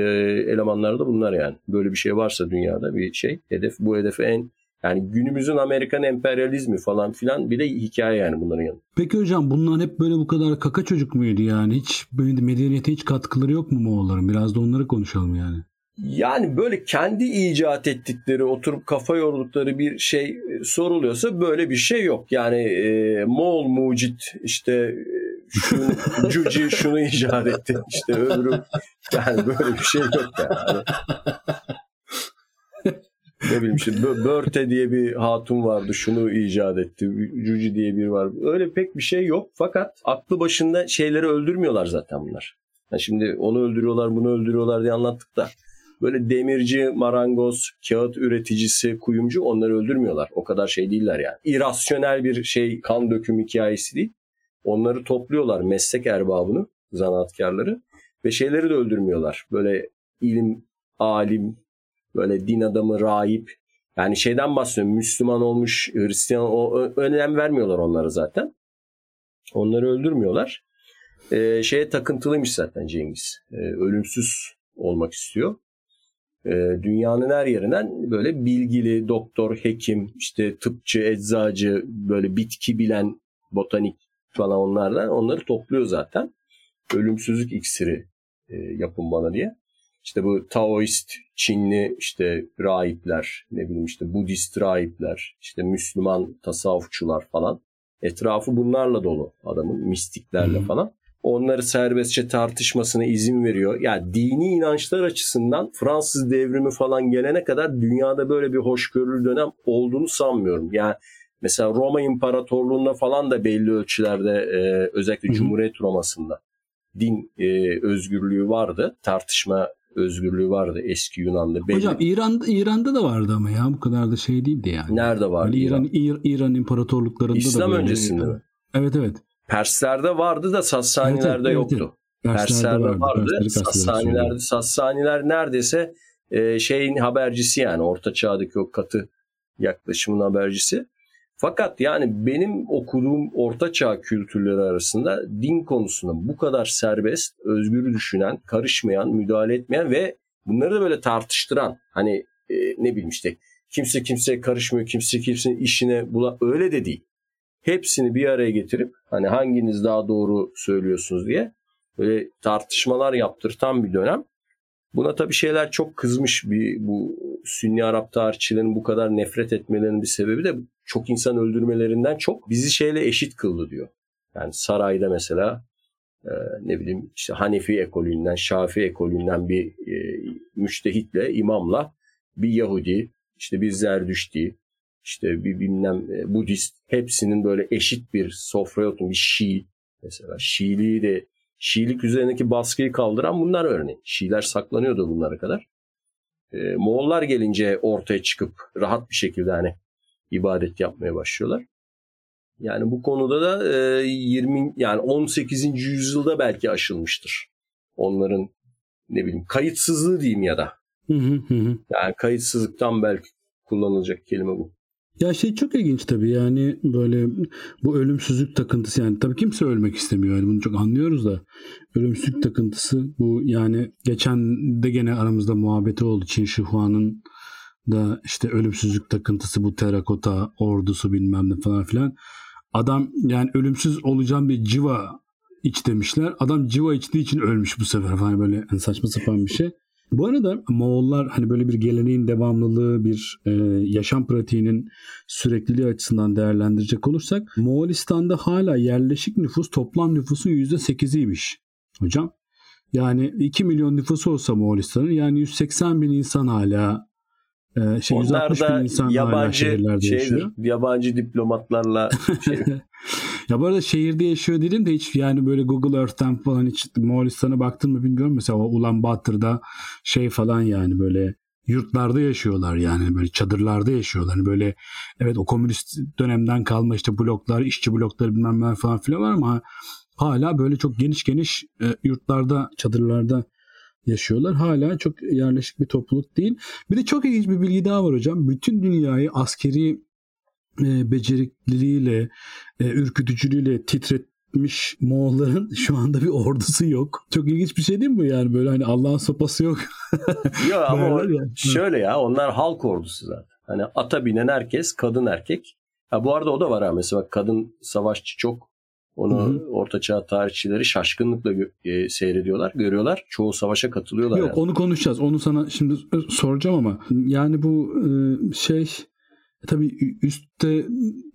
elemanlar da bunlar yani. Böyle bir şey varsa dünyada bir şey. Hedef bu hedefe en yani günümüzün Amerikan emperyalizmi falan filan bile hikaye yani bunların yanında. Peki hocam bunlar hep böyle bu kadar kaka çocuk muydu yani? Hiç medeniyete hiç katkıları yok mu Moğolların? Biraz da onları konuşalım yani. Yani böyle kendi icat ettikleri, oturup kafa yordukları bir şey e, soruluyorsa böyle bir şey yok. Yani e, Moğol mucit işte e, şu Cuci şunu icat etti işte öbürü yani böyle bir şey yok yani. ne bileyim işte Börte diye bir hatun vardı şunu icat etti. Cuci diye bir var. Öyle pek bir şey yok fakat aklı başında şeyleri öldürmüyorlar zaten bunlar. Yani şimdi onu öldürüyorlar bunu öldürüyorlar diye anlattık da böyle demirci, marangoz, kağıt üreticisi, kuyumcu onları öldürmüyorlar. O kadar şey değiller yani. İrasyonel bir şey kan döküm hikayesi değil. Onları topluyorlar meslek erbabını, zanaatkarları ve şeyleri de öldürmüyorlar. Böyle ilim, alim, böyle din adamı, rahip. Yani şeyden bahsediyorum. Müslüman olmuş, Hristiyan o önem vermiyorlar onları zaten. Onları öldürmüyorlar. Ee, şeye takıntılıymış zaten Cengiz. Ee, ölümsüz olmak istiyor dünyanın her yerinden böyle bilgili doktor, hekim, işte tıpçı, eczacı, böyle bitki bilen botanik falan onlardan onları topluyor zaten. Ölümsüzlük iksiri e, yapın bana diye. İşte bu Taoist Çinli işte rahipler, ne bileyim işte Budist rahipler, işte Müslüman tasavvufçular falan. Etrafı bunlarla dolu adamın, mistiklerle Hı. falan. Onları serbestçe tartışmasına izin veriyor. Yani dini inançlar açısından Fransız devrimi falan gelene kadar dünyada böyle bir hoşgörülü dönem olduğunu sanmıyorum. Yani mesela Roma İmparatorluğu'nda falan da belli ölçülerde e, özellikle Hı hı. Cumhuriyet Roma'sında din e, özgürlüğü vardı. Tartışma özgürlüğü vardı eski Yunan'da. Belli. Hocam İran İran'da da vardı ama ya bu kadar da şey değildi yani. Nerede vardı? İran İran? İran, İran imparatorluklarında İslam da böyle. öncesinde mi? Evet evet. Persler'de vardı da Sassanilerde Evet, evet, evet, yoktu. Perslerde Perslerde vardı. Kastediyorum Sassanilerde. Sassaniler neredeyse e, şeyin habercisi yani orta çağdaki o katı yaklaşımın habercisi. Fakat yani benim okuduğum orta çağ kültürleri arasında din konusunda bu kadar serbest, özgür düşünen, karışmayan, müdahale etmeyen ve bunları da böyle tartıştıran hani e, ne bileyim işte kimse kimseye karışmıyor, kimse kimsenin işine bula öyle de değil. Hepsini bir araya getirip hani hanginiz daha doğru söylüyorsunuz diye böyle tartışmalar yaptırtan bir dönem. Buna tabii şeyler çok kızmış bir bu Sünni Arap tarihçilerin bu kadar nefret etmelerinin bir sebebi de çok insan öldürmelerinden çok bizi şeyle eşit kıldı diyor. Yani sarayda mesela e, ne bileyim işte Hanefi ekolünden, Şafi ekolünden bir e, müştehitle, imamla bir Yahudi, işte bir Zerdüşti, işte bir bilmem e, Budist hepsinin böyle eşit bir sofraya oturun bir Şii mesela. Şiiliği de Şiilik üzerindeki baskıyı kaldıran bunlar örneğin. Şiiler saklanıyordu bunlara kadar. E, Moğollar gelince ortaya çıkıp rahat bir şekilde hani ibadet yapmaya başlıyorlar. Yani bu konuda da e, 20 yani 18. yüzyılda belki aşılmıştır. Onların ne bileyim kayıtsızlığı diyeyim ya da. Yani kayıtsızlıktan belki kullanılacak kelime bu. Ya şey çok ilginç tabii yani böyle bu ölümsüzlük takıntısı yani tabii kimse ölmek istemiyor yani bunu çok anlıyoruz da. Ölümsüzlük takıntısı bu yani geçen de gene aramızda muhabbeti oldu. Çin Shi Huang'ın da işte ölümsüzlük takıntısı bu terakota ordusu bilmem ne falan filan. Adam yani ölümsüz olacağım bir civa iç demişler. Adam civa içtiği için ölmüş bu sefer falan böyle yani saçma sapan bir şey. Bu arada Moğollar hani böyle bir geleneğin devamlılığı, bir e, yaşam pratiğinin sürekliliği açısından değerlendirecek olursak Moğolistan'da hala yerleşik nüfus toplam nüfusun %8'iymiş hocam. Yani 2 milyon nüfusu olsa Moğolistan'ın yani 180 bin insan hala e, şey Onlar 160 bin insan hala yabancı şehirlerde şeydir, yaşıyor. yabancı diplomatlarla şey, ya bu arada şehirde yaşıyor değilim de hiç yani böyle Google Earth'ten falan hiç Moğolistan'a baktın mı bilmiyorum. Mesela o Ulan Batır'da şey falan yani böyle yurtlarda yaşıyorlar yani böyle çadırlarda yaşıyorlar. Yani böyle evet o komünist dönemden kalma işte bloklar, işçi blokları bilmem ne falan filan var ama hala böyle çok geniş geniş e, yurtlarda, çadırlarda yaşıyorlar. Hala çok yerleşik bir topluluk değil. Bir de çok ilginç bir bilgi daha var hocam. Bütün dünyayı askeri e, becerikliliğiyle, e, ürkütücülüğüyle titretmiş Moğolların şu anda bir ordusu yok. Çok ilginç bir şey değil mi yani? Böyle hani Allah'ın sopası yok. Yok ama o- şöyle ya onlar halk ordusu zaten. Hani ata binen herkes kadın erkek. Ha bu arada o da var ha mesela bak, kadın savaşçı çok. Onu ortaçağ tarihçileri şaşkınlıkla gö- e, seyrediyorlar, görüyorlar. Çoğu savaşa katılıyorlar. Yok yani. onu konuşacağız. Onu sana şimdi soracağım ama yani bu e, şey e, tabii üstte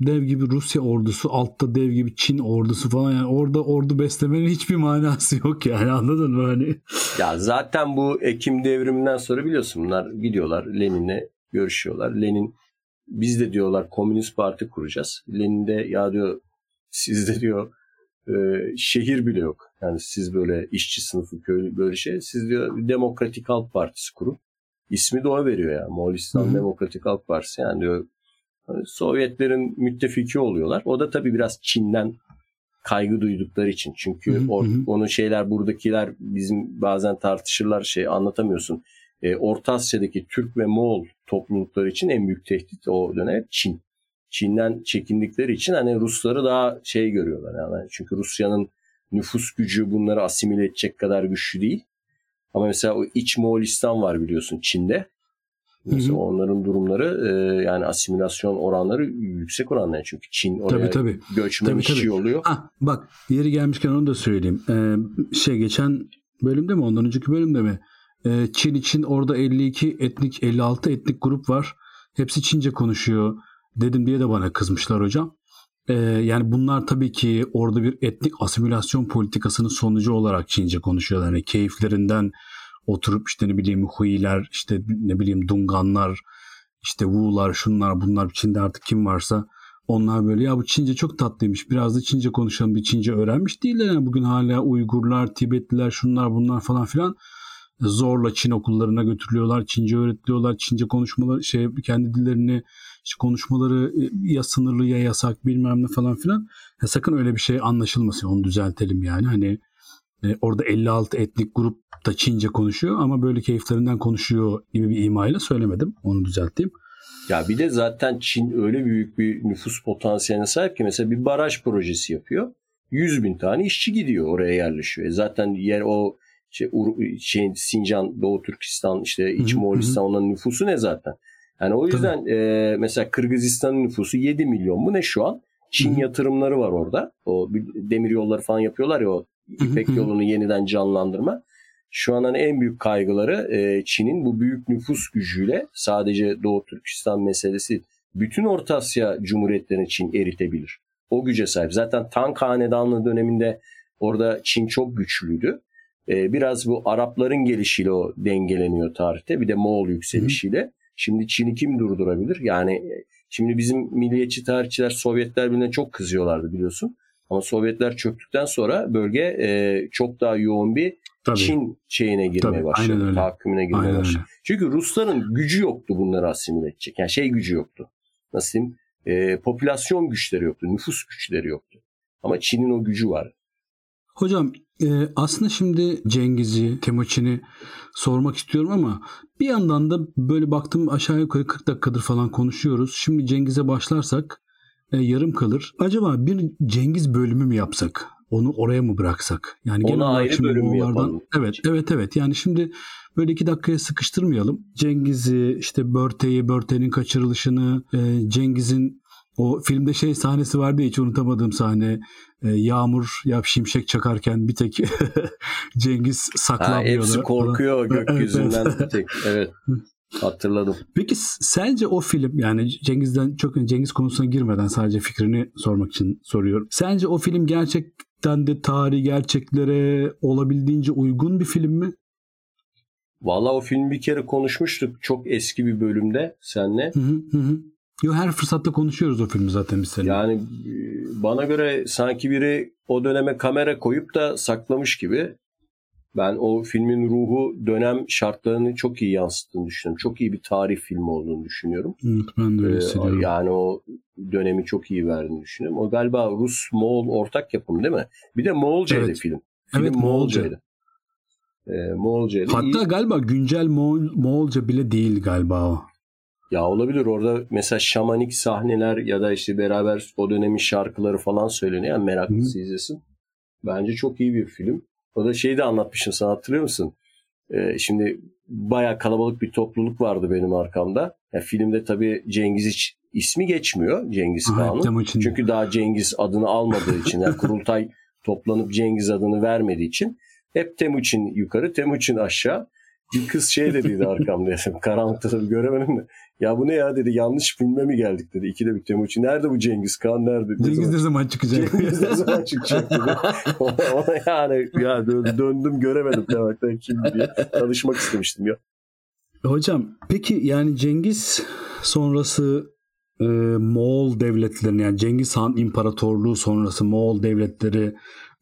dev gibi Rusya ordusu, altta dev gibi Çin ordusu falan yani orada ordu beslemenin hiçbir manası yok yani anladın mı hani? Ya zaten bu Ekim devriminden sonra biliyorsun bunlar gidiyorlar Lenin'le görüşüyorlar. Lenin biz de diyorlar Komünist Parti kuracağız. Lenin de ya diyor sizde diyor e, şehir bile yok. Yani siz böyle işçi sınıfı köylü böyle şey. Siz diyor Demokratik Halk Partisi kurun. İsmi de o veriyor ya. Moğolistan. Demokratik Halk Partisi. Yani diyor Sovyetlerin müttefiki oluyorlar. O da tabii biraz Çin'den kaygı duydukları için. Çünkü Hı hı, or- onun şeyler buradakiler bizim bazen tartışırlar şey anlatamıyorsun. E, Orta Asya'daki Türk ve Moğol toplulukları için en büyük tehdit o dönem Çin. Çin'den çekindikleri için hani Rusları daha şey görüyorlar. Yani çünkü Rusya'nın nüfus gücü bunları asimile edecek kadar güçlü değil. Ama mesela o iç Moğolistan var biliyorsun Çin'de. Mesela Hı hı. onların durumları e, yani asimilasyon oranları yüksek oranlar. Çünkü Çin oraya Tabii tabii. göçmen Tabii, işçi tabii. yolluyor. Ah bak yeri gelmişken onu da söyleyeyim. Ee, şey geçen bölümde mi ondan önceki bölümde mi? Ee, Çin için orada 52 etnik 56 etnik grup var. Hepsi Çince konuşuyor dedim diye de bana kızmışlar hocam. Ee, yani bunlar tabii ki orada bir etnik asimilasyon politikasının sonucu olarak Çince konuşuyorlar. Yani keyiflerinden oturup işte ne bileyim Huiler, işte ne bileyim Dunganlar, işte Wu'lar, şunlar bunlar Çin'de artık kim varsa onlar böyle ya bu Çince çok tatlıymış biraz da Çince konuşalım bir Çince öğrenmiş değiller. Yani bugün hala Uygurlar, Tibetliler şunlar bunlar falan filan zorla Çin okullarına götürülüyorlar. Çince öğretiliyorlar. Çince konuşmaları şey kendi dillerini işte konuşmaları e, ya sınırlı ya yasak bilmem ne falan filan. Ya sakın öyle bir şey anlaşılmasın. Onu düzeltelim yani. Hani e, orada 56 etnik grup da Çince konuşuyor ama böyle keyiflerinden konuşuyor gibi bir imayla söylemedim. Onu düzelteyim. Ya bir de zaten Çin öyle büyük bir nüfus potansiyeline sahip ki mesela bir baraj projesi yapıyor. 100 bin tane işçi gidiyor oraya yerleşiyor. E zaten yer o şey, şey Sincan, Doğu Türkistan, işte İç Moğolistan onların nüfusu ne zaten? Yani o yüzden e, mesela Kırgızistan'ın nüfusu 7 milyon mu ne şu an? Çin Hı-hı. yatırımları var orada. O demir yolları falan yapıyorlar ya o İpek yolunu yeniden canlandırma. Şu an hani en büyük kaygıları e, Çin'in bu büyük nüfus gücüyle sadece Doğu Türkistan meselesi bütün Orta Asya Cumhuriyetlerini Çin eritebilir. O güce sahip. Zaten Tang Hanedanlığı döneminde orada Çin çok güçlüydü. E, biraz bu Arapların gelişiyle o dengeleniyor tarihte. Bir de Moğol yükselişiyle. Hı. Şimdi Çin'i kim durdurabilir? Yani e, şimdi bizim milliyetçi tarihçiler Sovyetler Birliği'ne çok kızıyorlardı biliyorsun. Ama Sovyetler çöktükten sonra bölge e, çok daha yoğun bir Tabii. Çin şeyine girmeye Tabii, başladı. Tahakkümüne girmeye aynen başladı. Öyle. Çünkü Rusların gücü yoktu bunları asimile edecek. Yani şey gücü yoktu. Nasıl diyeyim? E, popülasyon güçleri yoktu. Nüfus güçleri yoktu. Ama Çin'in o gücü var. Hocam e, aslında şimdi Cengiz'i, Temuçin'i sormak istiyorum ama bir yandan da böyle baktım aşağı yukarı 40 dakikadır falan konuşuyoruz. Şimdi Cengiz'e başlarsak e, yarım kalır. Acaba bir Cengiz bölümü mü yapsak? Onu oraya mı bıraksak? Yani Ona genel ayrı bölüm mü yapalım? Evet, evet, evet. Yani şimdi böyle iki dakikaya sıkıştırmayalım. Cengiz'i, işte Börte'yi, Börte'nin kaçırılışını, e, Cengiz'in o filmde şey sahnesi vardı hiç unutamadığım sahne. E, yağmur ya şimşek çakarken bir tek Cengiz saklanmıyordu. Ha, hepsi korkuyor gökyüzünden bir tek. Evet. Hatırladım. Peki sence o film yani Cengiz'den çok Cengiz konusuna girmeden sadece fikrini sormak için soruyorum. Sence o film gerçekten de tarihi gerçeklere olabildiğince uygun bir film mi? Valla o film bir kere konuşmuştuk çok eski bir bölümde senle. Hı hı hı. Yo her fırsatta konuşuyoruz o filmi zaten biz seninle. Yani e, bana göre sanki biri o döneme kamera koyup da saklamış gibi. Ben o filmin ruhu dönem şartlarını çok iyi yansıttığını düşünüyorum. Çok iyi bir tarih filmi olduğunu düşünüyorum. Evet ben de öyle ee, hissediyorum. Yani o dönemi çok iyi verdiğini düşünüyorum. O galiba Rus-Moğol ortak yapım değil mi? Bir de Moğolcaydı evet. film. Film evet, Moğolcaydı. Ee, Moğolcaydı. Hatta iyi. galiba güncel Moğol, Moğolca bile değil galiba o. Ya olabilir orada mesela şamanik sahneler ya da işte beraber o dönemin şarkıları falan söyleniyor. Yani meraklısı Hı. izlesin. Bence çok iyi bir film. O da şeyi de anlatmışım sana hatırlıyor musun? Ee, şimdi baya kalabalık bir topluluk vardı benim arkamda. Yani filmde tabii Cengiz hiç ismi geçmiyor Cengiz Kağan'ın. Çünkü daha Cengiz adını almadığı için yani kurultay toplanıp Cengiz adını vermediği için hep Temuçin yukarı, Temuçin aşağı. Bir kız şey dediydi arkamda. Karanlıkta tabii göremedim de. Ya bu ne ya dedi yanlış filme mi geldik dedi. İkide bir Temuçin. Nerede bu Cengiz Khan nerede? Ne Cengiz ne zaman çıkacak? Cengiz ne zaman çıkacak dedi. ona, ona yani ya döndüm göremedim demekten kim diye. Tanışmak istemiştim ya. Hocam peki yani Cengiz sonrası e, Moğol devletlerinin yani Cengiz Han İmparatorluğu sonrası Moğol devletleri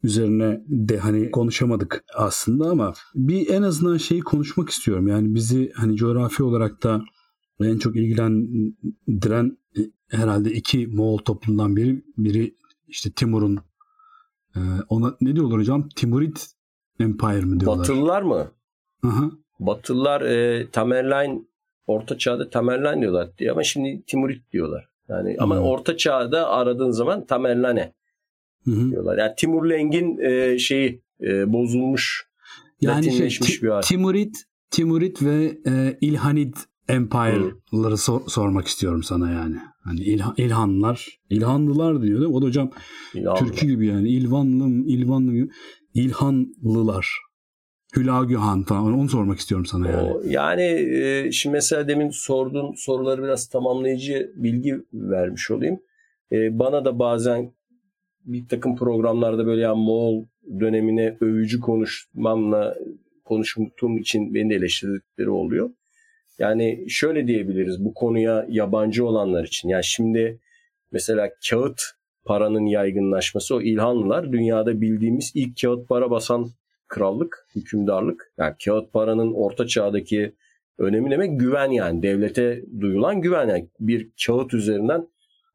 üzerine de hani konuşamadık aslında ama bir en azından şeyi konuşmak istiyorum. Yani bizi hani coğrafi olarak da en çok ilgilendiren e, herhalde iki Moğol toplumundan biri biri işte Timur'un e, ona ne diyorlar hocam? Timurid Empire mi diyorlar? Batılılar mı? Aha. Batılılar e, Tamerlane Orta Çağ'da Tamerlane diyorlar diye ama şimdi Timurid diyorlar. Yani ama hmm. Orta Çağ'da aradığın zaman Tamerlane Diyorlar. Yani Timur Leng'in e, şeyi e, bozulmuş yani şey, bir hal. Timurid, Timurid ve e, İlhanid Empire'ları sor, sormak istiyorum sana yani. Hani İlhan, İlhanlar, İlhanlılar diyor değil mi? O da hocam İlhanlı. Türkü gibi yani. İlvanlı, İlvanlı, İlhanlılar. Hülagü Han falan onu sormak istiyorum sana yani. O, yani e, şimdi mesela demin sorduğun soruları biraz tamamlayıcı bilgi vermiş olayım. E, bana da bazen bir takım programlarda böyle yani Moğol dönemine övücü konuşmamla konuştuğum için beni de eleştirdikleri oluyor. Yani şöyle diyebiliriz bu konuya yabancı olanlar için. Yani şimdi mesela kağıt paranın yaygınlaşması o İlhanlılar dünyada bildiğimiz ilk kağıt para basan krallık, hükümdarlık. Yani kağıt paranın orta çağdaki önemi demek güven yani devlete duyulan güven yani bir kağıt üzerinden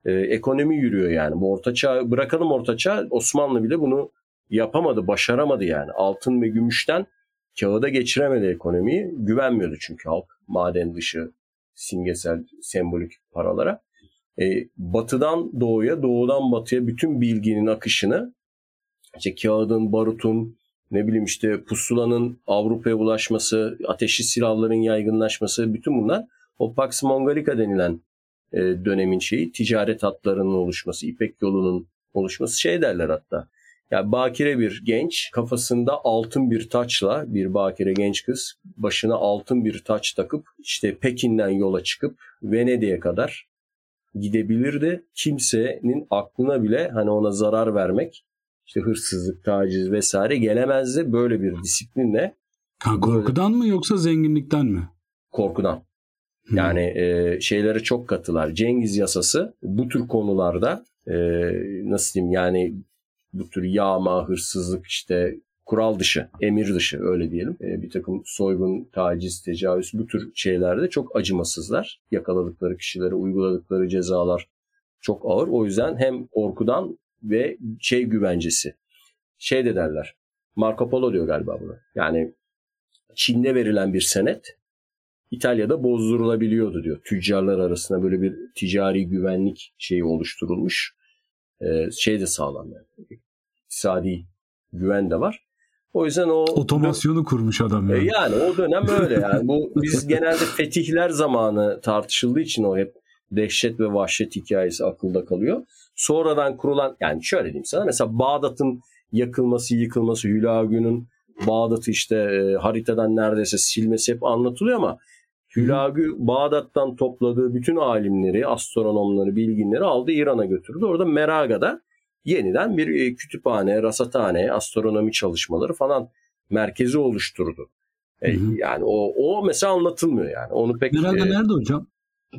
e, ekonomi yürüyor yani. Bu orta çağ bırakalım orta çağ Osmanlı bile bunu yapamadı, başaramadı yani. Altın ve gümüşten kağıda geçiremedi ekonomiyi. Güvenmiyordu çünkü halk maden dışı simgesel sembolik paralara. E, batıdan doğuya, doğudan batıya bütün bilginin akışını işte kağıdın, barutun, ne bileyim işte pusulanın Avrupa'ya ulaşması, ateşli silahların yaygınlaşması bütün bunlar o Pax Mongolica denilen e, dönemin şeyi ticaret hatlarının oluşması, İpek yolunun oluşması şey derler hatta. Yani bakire bir genç kafasında altın bir taçla bir bakire genç kız başına altın bir taç takıp işte Pekin'den yola çıkıp Venedik'e kadar gidebilirdi. Kimsenin aklına bile hani ona zarar vermek işte hırsızlık, taciz vesaire gelemezdi böyle bir disiplinle. Ha, korkudan böyle... mı yoksa zenginlikten mi? Korkudan. Yani e, şeylere çok katılar. Cengiz yasası bu tür konularda e, nasıl diyeyim yani bu tür yağma, hırsızlık işte kural dışı, emir dışı öyle diyelim. E, bir takım soygun, taciz, tecavüz bu tür şeylerde çok acımasızlar. Yakaladıkları kişilere uyguladıkları cezalar çok ağır. O yüzden hem korkudan ve şey güvencesi. Şey de derler. Marco Polo diyor galiba bunu. Yani Çin'de verilen bir senet İtalya'da bozdurulabiliyordu diyor. Tüccarlar arasında böyle bir ticari güvenlik şeyi oluşturulmuş. Ee, şey de sağlam yani. İktisadi güven de var. O yüzden o otomasyonu kurmuş adam yani. E, yani o dönem öyle yani. Bu biz genelde fetihler zamanı tartışıldığı için o hep dehşet ve vahşet hikayesi akılda kalıyor. Sonradan kurulan yani şöyle diyeyim sana mesela Bağdat'ın yakılması, yıkılması, Hülagü'nün Bağdat'ı işte e, haritadan neredeyse silmesi hep anlatılıyor ama Hülagü Bağdat'tan topladığı bütün alimleri, astronomları, bilginleri aldı İran'a götürdü. Orada Meraga'da yeniden bir e, kütüphane, rasathane, astronomi çalışmaları falan merkezi oluşturdu. E, yani o, o mesela anlatılmıyor yani. Onu pek Meraga e, nerede hocam?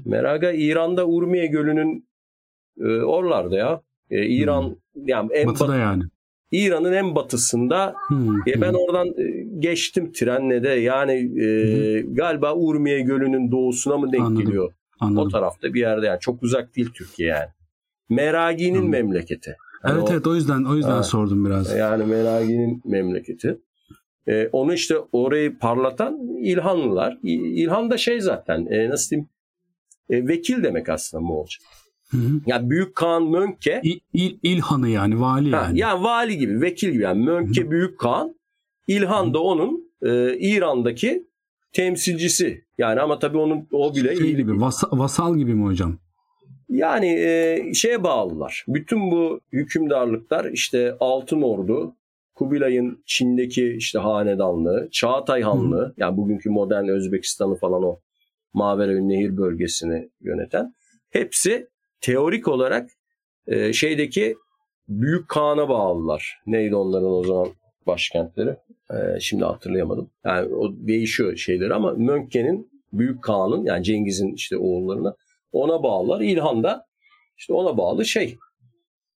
Meraga İran'da Urmiye Gölü'nün e, oralarda ya. E, İran hmm. yani en Batıda bat- yani. İran'ın en batısında. Hmm. E, ben oradan e, geçtim trenle de yani e, hmm. galiba Urmiye Gölü'nün doğusuna mı denk Anladım. geliyor? Anladım. O tarafta bir yerde yani çok uzak değil Türkiye yani. Meragi'nin hmm. memleketi. Yani evet o, evet o yüzden o yüzden ha, sordum biraz. Yani Meragi'nin memleketi. E, onu işte orayı parlatan İlhanlılar. İlhan da şey zaten e, nasıl diyeyim e, vekil demek aslında Moğolca. Hı hı. Yani Büyük Kağan Mönke. İl, il, İlhan'ı yani vali ha, yani. Yani vali gibi vekil gibi yani Mönke hı hı. Büyük Kağan. İlhan da onun e, İran'daki temsilcisi. Yani ama tabii onun o bile şey gibi vasal, vasal gibi mi hocam? Yani e, şeye bağlılar. Bütün bu hükümdarlıklar işte Altın Ordu, Kubilay'ın Çin'deki işte hanedanlığı, Çağatay Hanlığı, Hı. yani bugünkü modern Özbekistan'ı falan o Mavera Nehir bölgesini yöneten hepsi teorik olarak e, şeydeki Büyük Kağan'a bağlılar. Neydi onların o zaman başkentleri? E, şimdi hatırlayamadım. Yani o değişiyor şeyleri ama Mönke'nin Büyük Kağan'ın yani Cengiz'in işte oğullarına ona bağlılar. İlhan da işte ona bağlı şey.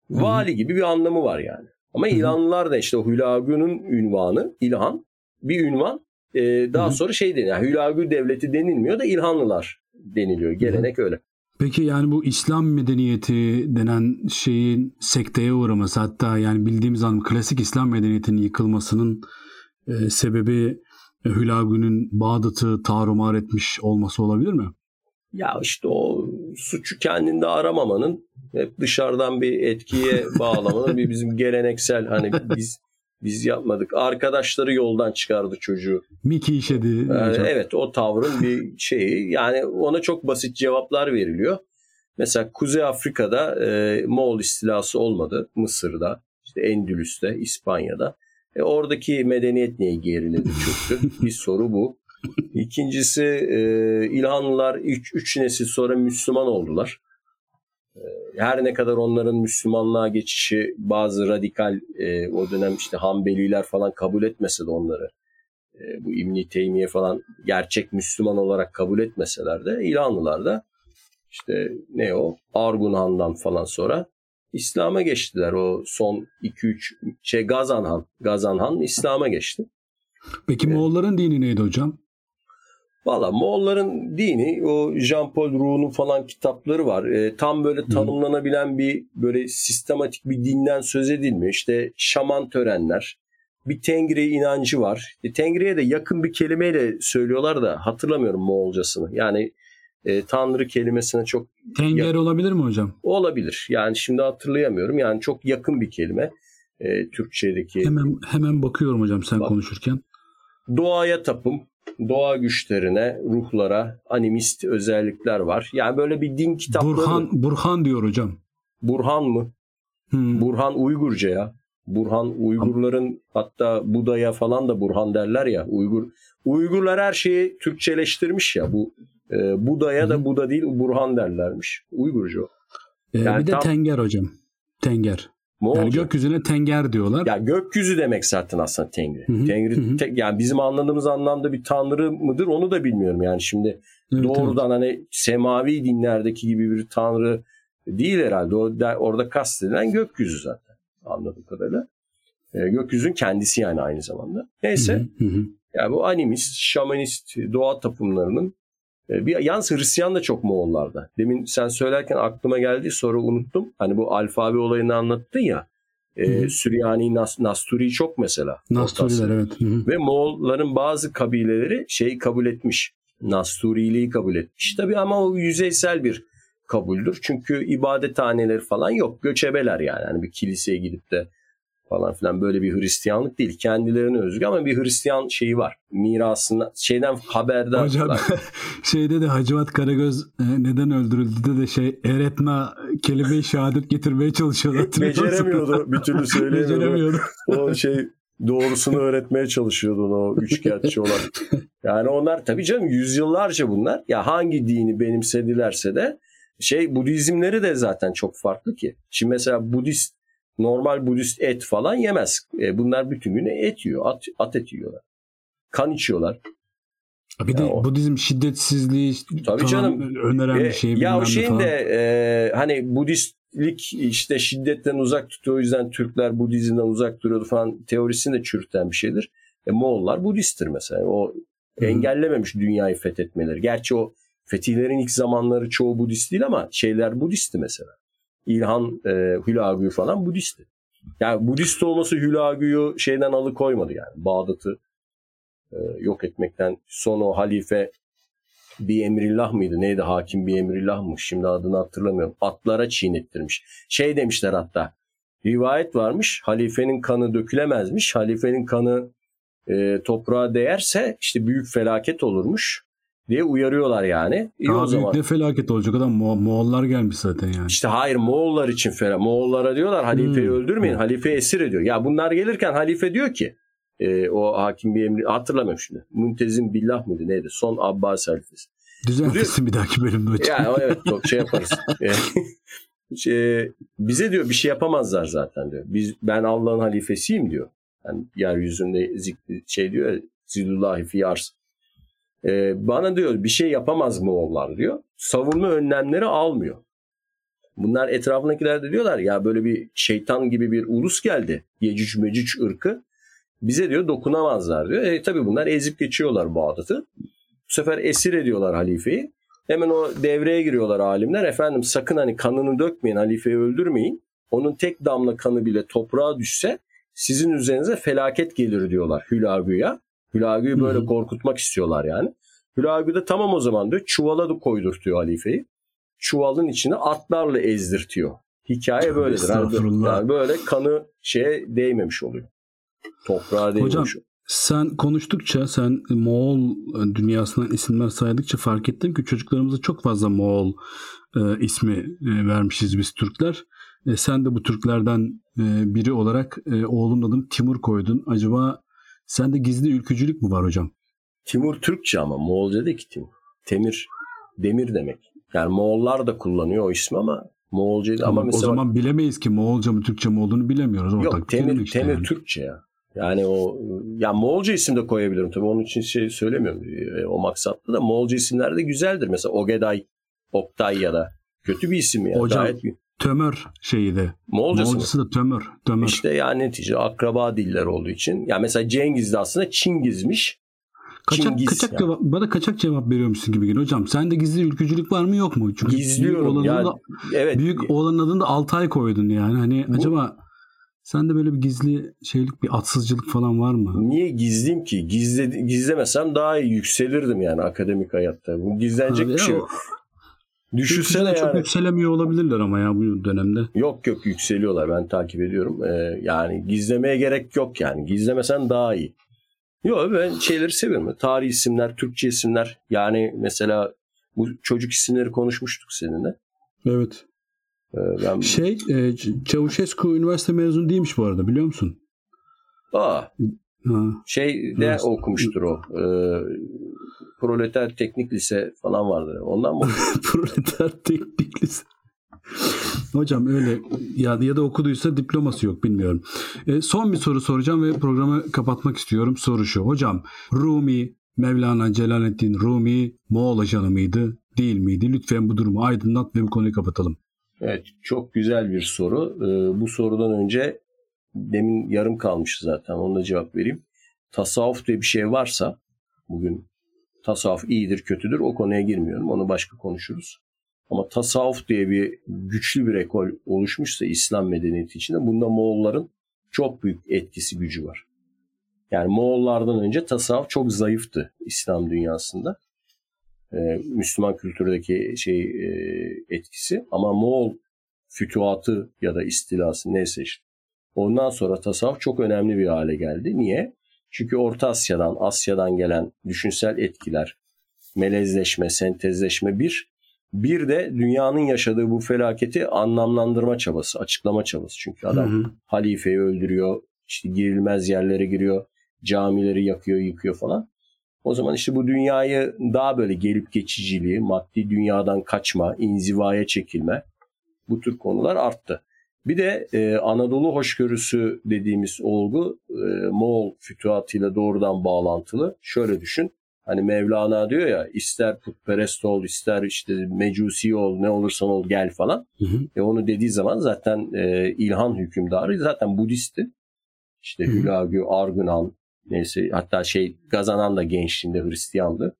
Vali gibi bir anlamı var yani. Ama İlhanlılar da işte Hülagü'nün ünvanı İlhan bir ünvan e, daha Hı-hı. sonra şey deniyor. Yani Hülagü devleti denilmiyor da İlhanlılar deniliyor. Gelenek Hı-hı. öyle. Peki yani bu İslam medeniyeti denen şeyin sekteye uğraması hatta yani bildiğimiz anlam klasik İslam medeniyetinin yıkılmasının e, sebebi e, Hülagü'nün Bağdat'ı tarumar etmiş olması olabilir mi? Ya işte o suçu kendinde aramamanın hep dışarıdan bir etkiye bağlamanın bir bizim geleneksel hani biz biz yapmadık. Arkadaşları yoldan çıkardı çocuğu. Miki işedi. Yani evet o tavrın bir şeyi. Yani ona çok basit cevaplar veriliyor. Mesela Kuzey Afrika'da e, Moğol istilası olmadı. Mısır'da, işte Endülüs'te, İspanya'da. E, oradaki medeniyet niye geriledi çöktü? bir soru bu. İkincisi e, İlhanlılar 3 nesil sonra Müslüman oldular. E, her ne kadar onların Müslümanlığa geçişi bazı radikal e, o dönem işte Hanbeliler falan kabul etmese de onları e, bu İbn Teymiye falan gerçek Müslüman olarak kabul etmeseler de İlhanlılar da işte ne o Argun Han'dan falan sonra İslam'a geçtiler. O son 2-3 şey Gazan Han. Gazan Han İslam'a geçti. Peki Moğolların dini neydi hocam? Valla Moğolların dini o Jean-Paul Roux'un falan kitapları var. E, tam böyle tanımlanabilen bir böyle sistematik bir dinden söz edilmiyor. İşte şaman törenler, bir Tengri inancı var. E, Tengri'ye de yakın bir kelimeyle söylüyorlar da hatırlamıyorum Moğolcasını. Yani e, Tanrı kelimesine çok... Tenger yakın. olabilir mi hocam? Olabilir. Yani şimdi hatırlayamıyorum. Yani çok yakın bir kelime e, Türkçedeki. Hemen hemen bakıyorum hocam sen Bak. konuşurken. Doğaya tapım, doğa güçlerine, ruhlara, animist özellikler var. Yani böyle bir din kitapları. Burhan, Burhan diyor hocam. Burhan mı? Hmm. Burhan Uygurca ya. Burhan Uygurların hatta Buda'ya falan da Burhan derler ya. Uygur Uygurlar her şeyi Türkçeleştirmiş ya. Bu e, Buda'ya da Buda değil Burhan derlermiş. Uygurca o. Ee, yani bir de tam... Tenger hocam. Tenger. Moğolca. Yani gökyüzüne tenger diyorlar. Ya gökyüzü demek zaten aslında tengri. Hı hı. Tengri hı hı. Te, yani bizim anladığımız anlamda bir tanrı mıdır onu da bilmiyorum yani şimdi evet, doğrudan evet. hani semavi dinlerdeki gibi bir tanrı değil herhalde. O da, orada kastedilen gökyüzü zaten anladığım kadarıyla. E, gökyüzün kendisi yani aynı zamanda. Neyse. Hı hı. Yani bu animist, şamanist doğa tapımlarının bir yalnız Hristiyan da çok Moğollarda. Demin sen söylerken aklıma geldi sonra unuttum. Hani bu alfabe olayını anlattın ya. E, Süryani, Nas, Nasturi çok mesela. Nasturiler evet. Hı hı. Ve Moğolların bazı kabileleri şey kabul etmiş. Nasturiliği kabul etmiş. Tabii ama o yüzeysel bir kabuldür. Çünkü ibadethaneleri falan yok. Göçebeler yani. yani bir kiliseye gidip de falan filan böyle bir Hristiyanlık değil. Kendilerine özgü ama bir Hristiyan şeyi var. Mirasında şeyden haberdar. Hocam şeyde de Hacivat Karagöz e, neden öldürüldü de şey Eretna kelime-i şehadet getirmeye çalışıyordu. Beceremiyordu. Bir türlü söyleyemiyordu. Beceremiyordu. o şey doğrusunu öğretmeye çalışıyordu o üçkağıtçı olan. Yani onlar tabii canım yüzyıllarca bunlar. Ya hangi dini benimsedilerse de şey Budizmleri de zaten çok farklı ki. Şimdi mesela Budist normal Budist et falan yemez. E, bunlar bütün gün et yiyor. At, at eti yiyorlar. Kan içiyorlar. Bir de o. Budizm şiddetsizliği Tabii canım. öneren e, bir şey. Ya o şeyin de e, hani Budistlik işte şiddetten uzak tutuyor. O yüzden Türkler Budizmden uzak duruyordu falan teorisini de çürüten bir şeydir. E, Moğollar Budisttir mesela. O Hı. engellememiş dünyayı fethetmeleri. Gerçi o fetihlerin ilk zamanları çoğu Budist değil ama şeyler Budist'ti mesela. İlhan e, Hülagü falan Budist'ti. Yani Budist olması Hülagü'yü şeyden alıkoymadı yani. Bağdat'ı e, yok etmekten son o halife bir emrillah mıydı? Neydi? Hakim bir emrillah mı? Şimdi adını hatırlamıyorum. Atlara çiğnettirmiş. Şey demişler hatta. Rivayet varmış. Halifenin kanı dökülemezmiş. Halifenin kanı e, toprağa değerse işte büyük felaket olurmuş diye uyarıyorlar yani. İyi Daha o zaman. ne felaket olacak adam Mo- Moğollar gelmiş zaten yani. İşte hayır Moğollar için fena. Moğollara diyorlar halifeyi hmm. öldürmeyin. Halife esir ediyor. Ya bunlar gelirken halife diyor ki e, o hakim bir emri hatırlamıyorum şimdi. Muntezim Billah mıydı neydi? Son Abbas halifesi. Düzeltirsin bir dahaki bölümde hocam. Ya evet çok şey yaparız. şey, bize diyor bir şey yapamazlar zaten diyor. Biz ben Allah'ın halifesiyim diyor. Yani yeryüzünde şey diyor Zilullahi fi arz. Ee, bana diyor bir şey yapamaz mı Moğollar diyor. Savunma önlemleri almıyor. Bunlar etrafındakiler de diyorlar ya böyle bir şeytan gibi bir ulus geldi. Yecüc mecüc ırkı. Bize diyor dokunamazlar diyor. E tabi bunlar ezip geçiyorlar Bağdat'ı. Bu sefer esir ediyorlar halifeyi. Hemen o devreye giriyorlar alimler. Efendim sakın hani kanını dökmeyin, halifeyi öldürmeyin. Onun tek damla kanı bile toprağa düşse sizin üzerinize felaket gelir diyorlar Hülagü'ye. Hülagü'yü böyle Hı-hı. korkutmak istiyorlar yani. Hülagü de tamam o zaman diyor. Çuvala da koydurtuyor halifeyi. Çuvalın içine atlarla ezdirtiyor. Hikaye böyledir. Yani böyle kanı şeye değmemiş oluyor. Toprağa değmemiş Hocam, oluyor. Sen konuştukça, sen Moğol dünyasından isimler saydıkça fark ettim ki çocuklarımıza çok fazla Moğol e, ismi e, vermişiz biz Türkler. E, sen de bu Türklerden e, biri olarak e, oğlunun adını Timur koydun. Acaba sende gizli ülkücülük mü var hocam? Timur Türkçe ama Moğolca değil ki Timur. Temir, demir demek. Yani Moğollar da kullanıyor o ismi ama Moğolca değil. Ama mesela o zaman bilemeyiz ki Moğolca mı Türkçe mi olduğunu bilemiyoruz. Ortak yok Temir, işte Temir yani. Türkçe ya. Yani o ya Moğolca isim de koyabilirim tabii onun için şey söylemiyorum e, o maksatlı da Moğolca isimler de güzeldir. Mesela Ogeday, Oktay ya da kötü bir isim ya. Hocam, Gayet bir- Tömör şeyi de. Moğolcası mı? Moğolcası da tömör. Tömör. İşte yani netice akraba diller olduğu için. Ya mesela Cengiz de aslında Çingizmiş. kaçak, Çingiz kaçak yani. cevap, bana kaçak cevap veriyormuşsun gibi geliyor. Hocam sende gizli ülkücülük var mı yok mu? Çünkü büyük Gizliyorum. olanın Yani, da, evet. büyük olanın adını da Altay koydun yani. Hani Bu- acaba sende böyle bir gizli şeylik bir atsızcılık falan var mı? Niye gizliyim ki? Gizle, gizlemesem daha iyi yükselirdim yani akademik hayatta. Bu gizlenecek Abi bir şey yok. Düşünsene Ülkücüler çok yani. yükselemiyor olabilirler ama ya bu dönemde. Yok yok yükseliyorlar ben takip ediyorum. Ee, yani gizlemeye gerek yok yani. Gizlemesen daha iyi. Yok ben şeyleri seviyorum. Tarih isimler, Türkçe isimler. Yani mesela bu çocuk isimleri konuşmuştuk seninle. Evet. Ee, ben Şey, e, Çavuşescu üniversite mezunu değilmiş bu arada biliyor musun? Aa, Ha. şey de okumuştur o. Ee, Proleter Teknik Lise falan vardı. Ondan mı? Proleter Teknik Lise. Hocam öyle ya, ya da okuduysa diploması yok bilmiyorum. E, son bir soru soracağım ve programı kapatmak istiyorum. Soru şu. Hocam Rumi, Mevlana Celaleddin Rumi Moğol ajanı mıydı? Değil miydi? Lütfen bu durumu aydınlat ve bu konuyu kapatalım. Evet çok güzel bir soru. Ee, bu sorudan önce demin yarım kalmıştı zaten ona da cevap vereyim. Tasavvuf diye bir şey varsa bugün tasavvuf iyidir kötüdür o konuya girmiyorum onu başka konuşuruz. Ama tasavvuf diye bir güçlü bir ekol oluşmuşsa İslam medeniyeti içinde bunda Moğolların çok büyük etkisi gücü var. Yani Moğollardan önce tasavvuf çok zayıftı İslam dünyasında. Ee, Müslüman kültürdeki şey e, etkisi ama Moğol fütuhatı ya da istilası neyse işte. Ondan sonra tasavvuf çok önemli bir hale geldi. Niye? Çünkü Orta Asya'dan, Asya'dan gelen düşünsel etkiler, melezleşme, sentezleşme bir. Bir de dünyanın yaşadığı bu felaketi anlamlandırma çabası, açıklama çabası. Çünkü adam Hı hı. halifeyi öldürüyor, işte girilmez yerlere giriyor, camileri yakıyor, yıkıyor falan. O zaman işte bu dünyayı daha böyle gelip geçiciliği, maddi dünyadan kaçma, inzivaya çekilme bu tür konular arttı. Bir de e, Anadolu hoşgörüsü dediğimiz olgu e, Moğol fütuhatıyla doğrudan bağlantılı. Şöyle düşün. Hani Mevlana diyor ya ister putperest ol ister işte mecusi ol ne olursan ol gel falan. Hı hı. E onu dediği zaman zaten e, İlhan hükümdarı zaten Budist'ti. İşte. Hülagü, Argünan neyse hatta şey Gazanan da gençliğinde Hristiyandı.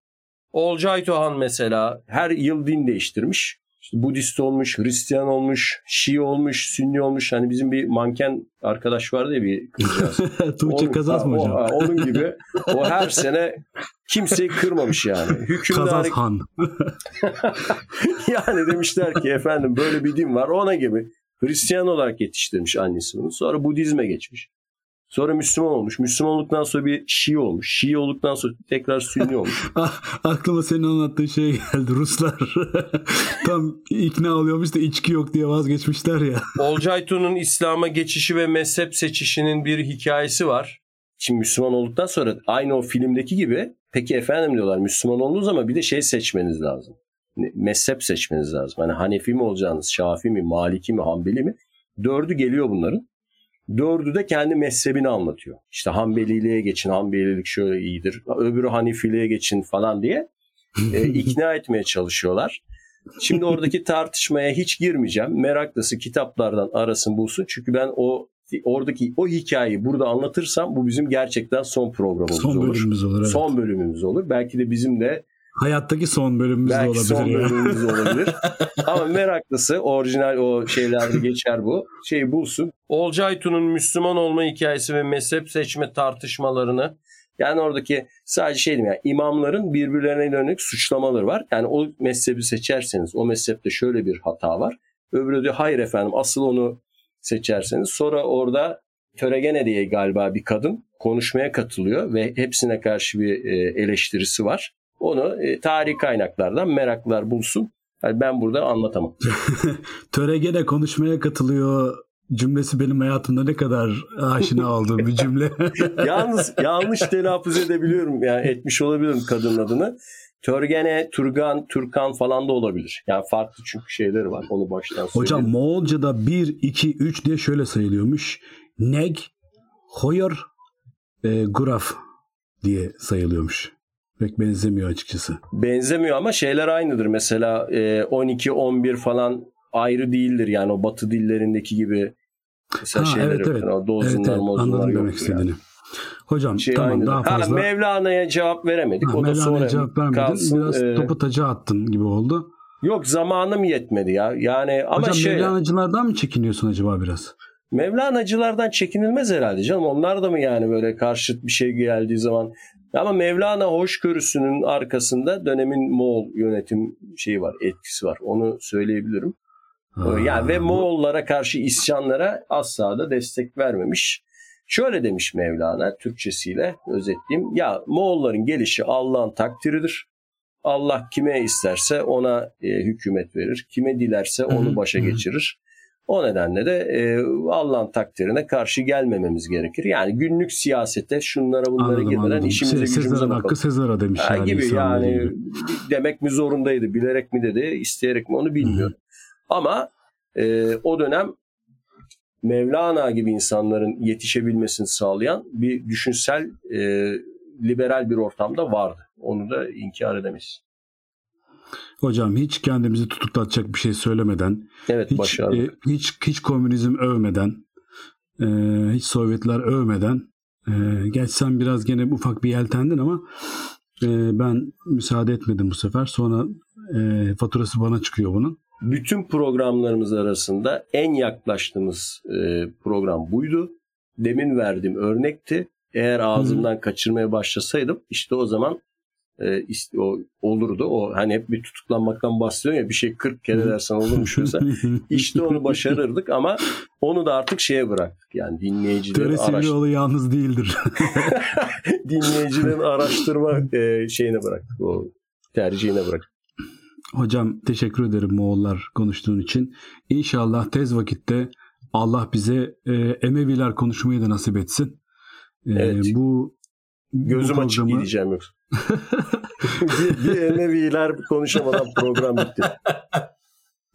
Olcay Tohan mesela her yıl din değiştirmiş. İşte Budist olmuş, Hristiyan olmuş, Şii olmuş, Sünni olmuş. Hani bizim bir manken arkadaş vardı ya bir kızcağız. Tuğçe Kazaz mı o- hocam? ha, onun gibi. O her sene kimseyi kırmamış yani. Kazaz Hükümdarı Han. yani demişler ki efendim böyle bir din var ona gibi Hristiyan olarak yetiştirmiş annesi bunu. Sonra Budizme geçmiş. Sonra Müslüman olmuş. Müslüman olduktan sonra bir Şii olmuş. Şii olduktan sonra tekrar Sünni olmuş. Ah, aklıma senin anlattığın şey geldi. Ruslar tam ikna oluyormuş da içki yok diye vazgeçmişler ya. Olcaytu'nun İslam'a geçişi ve mezhep seçişinin bir hikayesi var. Şimdi Müslüman olduktan sonra aynı o filmdeki gibi peki efendim diyorlar Müslüman oldunuz ama bir de şey seçmeniz lazım. Mezhep seçmeniz lazım. Hani Hanefi mi olacaksınız, Şafi mi, Maliki mi, Hanbeli mi? Dördü geliyor bunların. Dördü de kendi mezhebini anlatıyor. İşte Hanbeliliğe geçin, Hanbelilik şöyle iyidir. Öbürü Hanifiliğe geçin falan diye e, ikna etmeye çalışıyorlar. Şimdi oradaki tartışmaya hiç girmeyeceğim. Meraklısı kitaplardan arasın bulsun. Çünkü ben o oradaki o hikayeyi burada anlatırsam bu bizim gerçekten son programımız Son olur. bölümümüz olur. Evet. Son bölümümüz olur. Belki de bizim de Hayattaki son bölümümüz de belki olabilir. son ya. bölümümüz olabilir. Ama meraklısı orijinal o şeylerde geçer bu. Şeyi bulsun. Olcaytu'nun Müslüman olma hikayesi ve mezhep seçme tartışmalarını yani oradaki sadece şey diyeyim yani imamların birbirlerine dönük suçlamaları var. Yani o mezhebi seçerseniz o mezhepte şöyle bir hata var. Öbürü diyor hayır efendim asıl onu seçerseniz. Sonra orada Töregene diye galiba bir kadın konuşmaya katılıyor ve hepsine karşı bir e, eleştirisi var. Onu e, tarihi kaynaklardan meraklılar bulsun. Yani ben burada anlatamam. Törege'de konuşmaya katılıyor cümlesi benim hayatımda ne kadar aşina olduğum bir cümle. Yalnız yanlış telaffuz edebiliyorum. Yani etmiş olabilirim kadının adını. Törgene, Turgan, Türkan falan da olabilir. Yani farklı çünkü şeyleri var. Onu baştan söyleyeyim. Hocam Moğolca'da 1, 2, 3 diye şöyle sayılıyormuş. Neg, Hoyor, e, Graf diye sayılıyormuş. Pek benzemiyor açıkçası. Benzemiyor ama şeyler aynıdır. Mesela e, 12, 11 falan ayrı değildir. Yani o batı dillerindeki gibi mesela Ha, şeyler evet, yok. evet. Yani o dozunlar, evet, evet. mozunlar demek istediğini. yani. Hocam Şey tamam aynıdır. daha fazla. Ha, Mevlana'ya cevap veremedik. Ha, o da Mevlana'ya sonra cevap vermedin. kalsın. Biraz Ee, topu taca attın gibi oldu. Yok zamanım yetmedi ya. Yani ama Hocam şey Mevlana'cılardan mı çekiniyorsun acaba biraz? Mevlana'cılardan çekinilmez herhalde canım. Onlar da mı yani böyle karşıt bir şey geldiği zaman ama Mevlana hoşgörüsünün arkasında dönemin Moğol yönetim şeyi var, etkisi var. Onu söyleyebilirim. Ha, yani ve Moğollara karşı isyanlara asla da destek vermemiş. Şöyle demiş Mevlana Türkçesiyle özetleyeyim. Ya Moğolların gelişi Allah'ın takdiridir. Allah kime isterse ona e, hükümet verir. Kime dilerse onu başa geçirir. O nedenle de e, Allah'ın takdirine karşı gelmememiz gerekir. Yani günlük siyasete şunlara bunlara Anladım, girmeden anladım. işimize Se- gücümüze bakalım. hakkı Sezar'a demiş Ha, yani. gibi yani gibi. demek mi zorundaydı, bilerek mi dedi, isteyerek mi onu bilmiyorum. Ama e, o dönem Mevlana gibi insanların yetişebilmesini sağlayan bir düşünsel e, liberal bir ortamda vardı. Onu da inkar edemeyiz. Hocam hiç kendimizi tutuklatacak bir şey söylemeden, Evet hiç e, hiç hiç komünizm övmeden, e, hiç Sovyetler övmeden, e, geç sen biraz gene ufak bir yeltendin ama e, ben müsaade etmedim bu sefer. Sonra e, faturası bana çıkıyor bunun. Bütün programlarımız arasında en yaklaştığımız e, program buydu. Demin verdiğim örnekti. Eğer ağzımdan kaçırmaya başlasaydım işte o zaman e, ist- o olurdu. O hani hep bir tutuklanmaktan bahsediyor ya bir şey 40 kere dersen olurmuş mesela. İşte onu başarırdık ama onu da artık şeye bıraktık. Yani dinleyicilerin, Töre araş- Sivrioğlu yalnız değildir. dinleyicilerin araştırma e, şeyine bıraktık. O tercihine bıraktık. Hocam teşekkür ederim Moğollar konuştuğun için. İnşallah tez vakitte Allah bize e, Emeviler konuşmayı da nasip etsin. E, Evet. Bu Gözüm bu açık programı- diyeceğim yoksa. bir, bir Emeviler konuşamadan program bitti.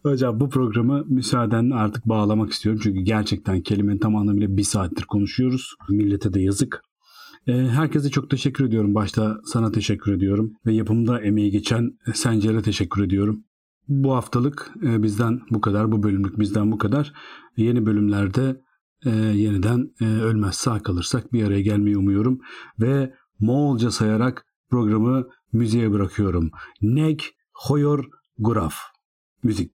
Hocam bu programı müsaadenle artık bağlamak istiyorum. Çünkü gerçekten kelimenin tam anlamıyla bir saattir konuşuyoruz. Millete de yazık. Ee, herkese çok teşekkür ediyorum. Başta sana teşekkür ediyorum. Ve yapımda emeği geçen Sencer'e teşekkür ediyorum. Bu haftalık e, bizden bu kadar. Bu bölümlük bizden bu kadar. Yeni bölümlerde e, yeniden e, ölmez sağ kalırsak bir araya gelmeyi umuyorum. Ve Moğolca sayarak programı müziğe bırakıyorum. Neg Hoyor Guraf. Müzik.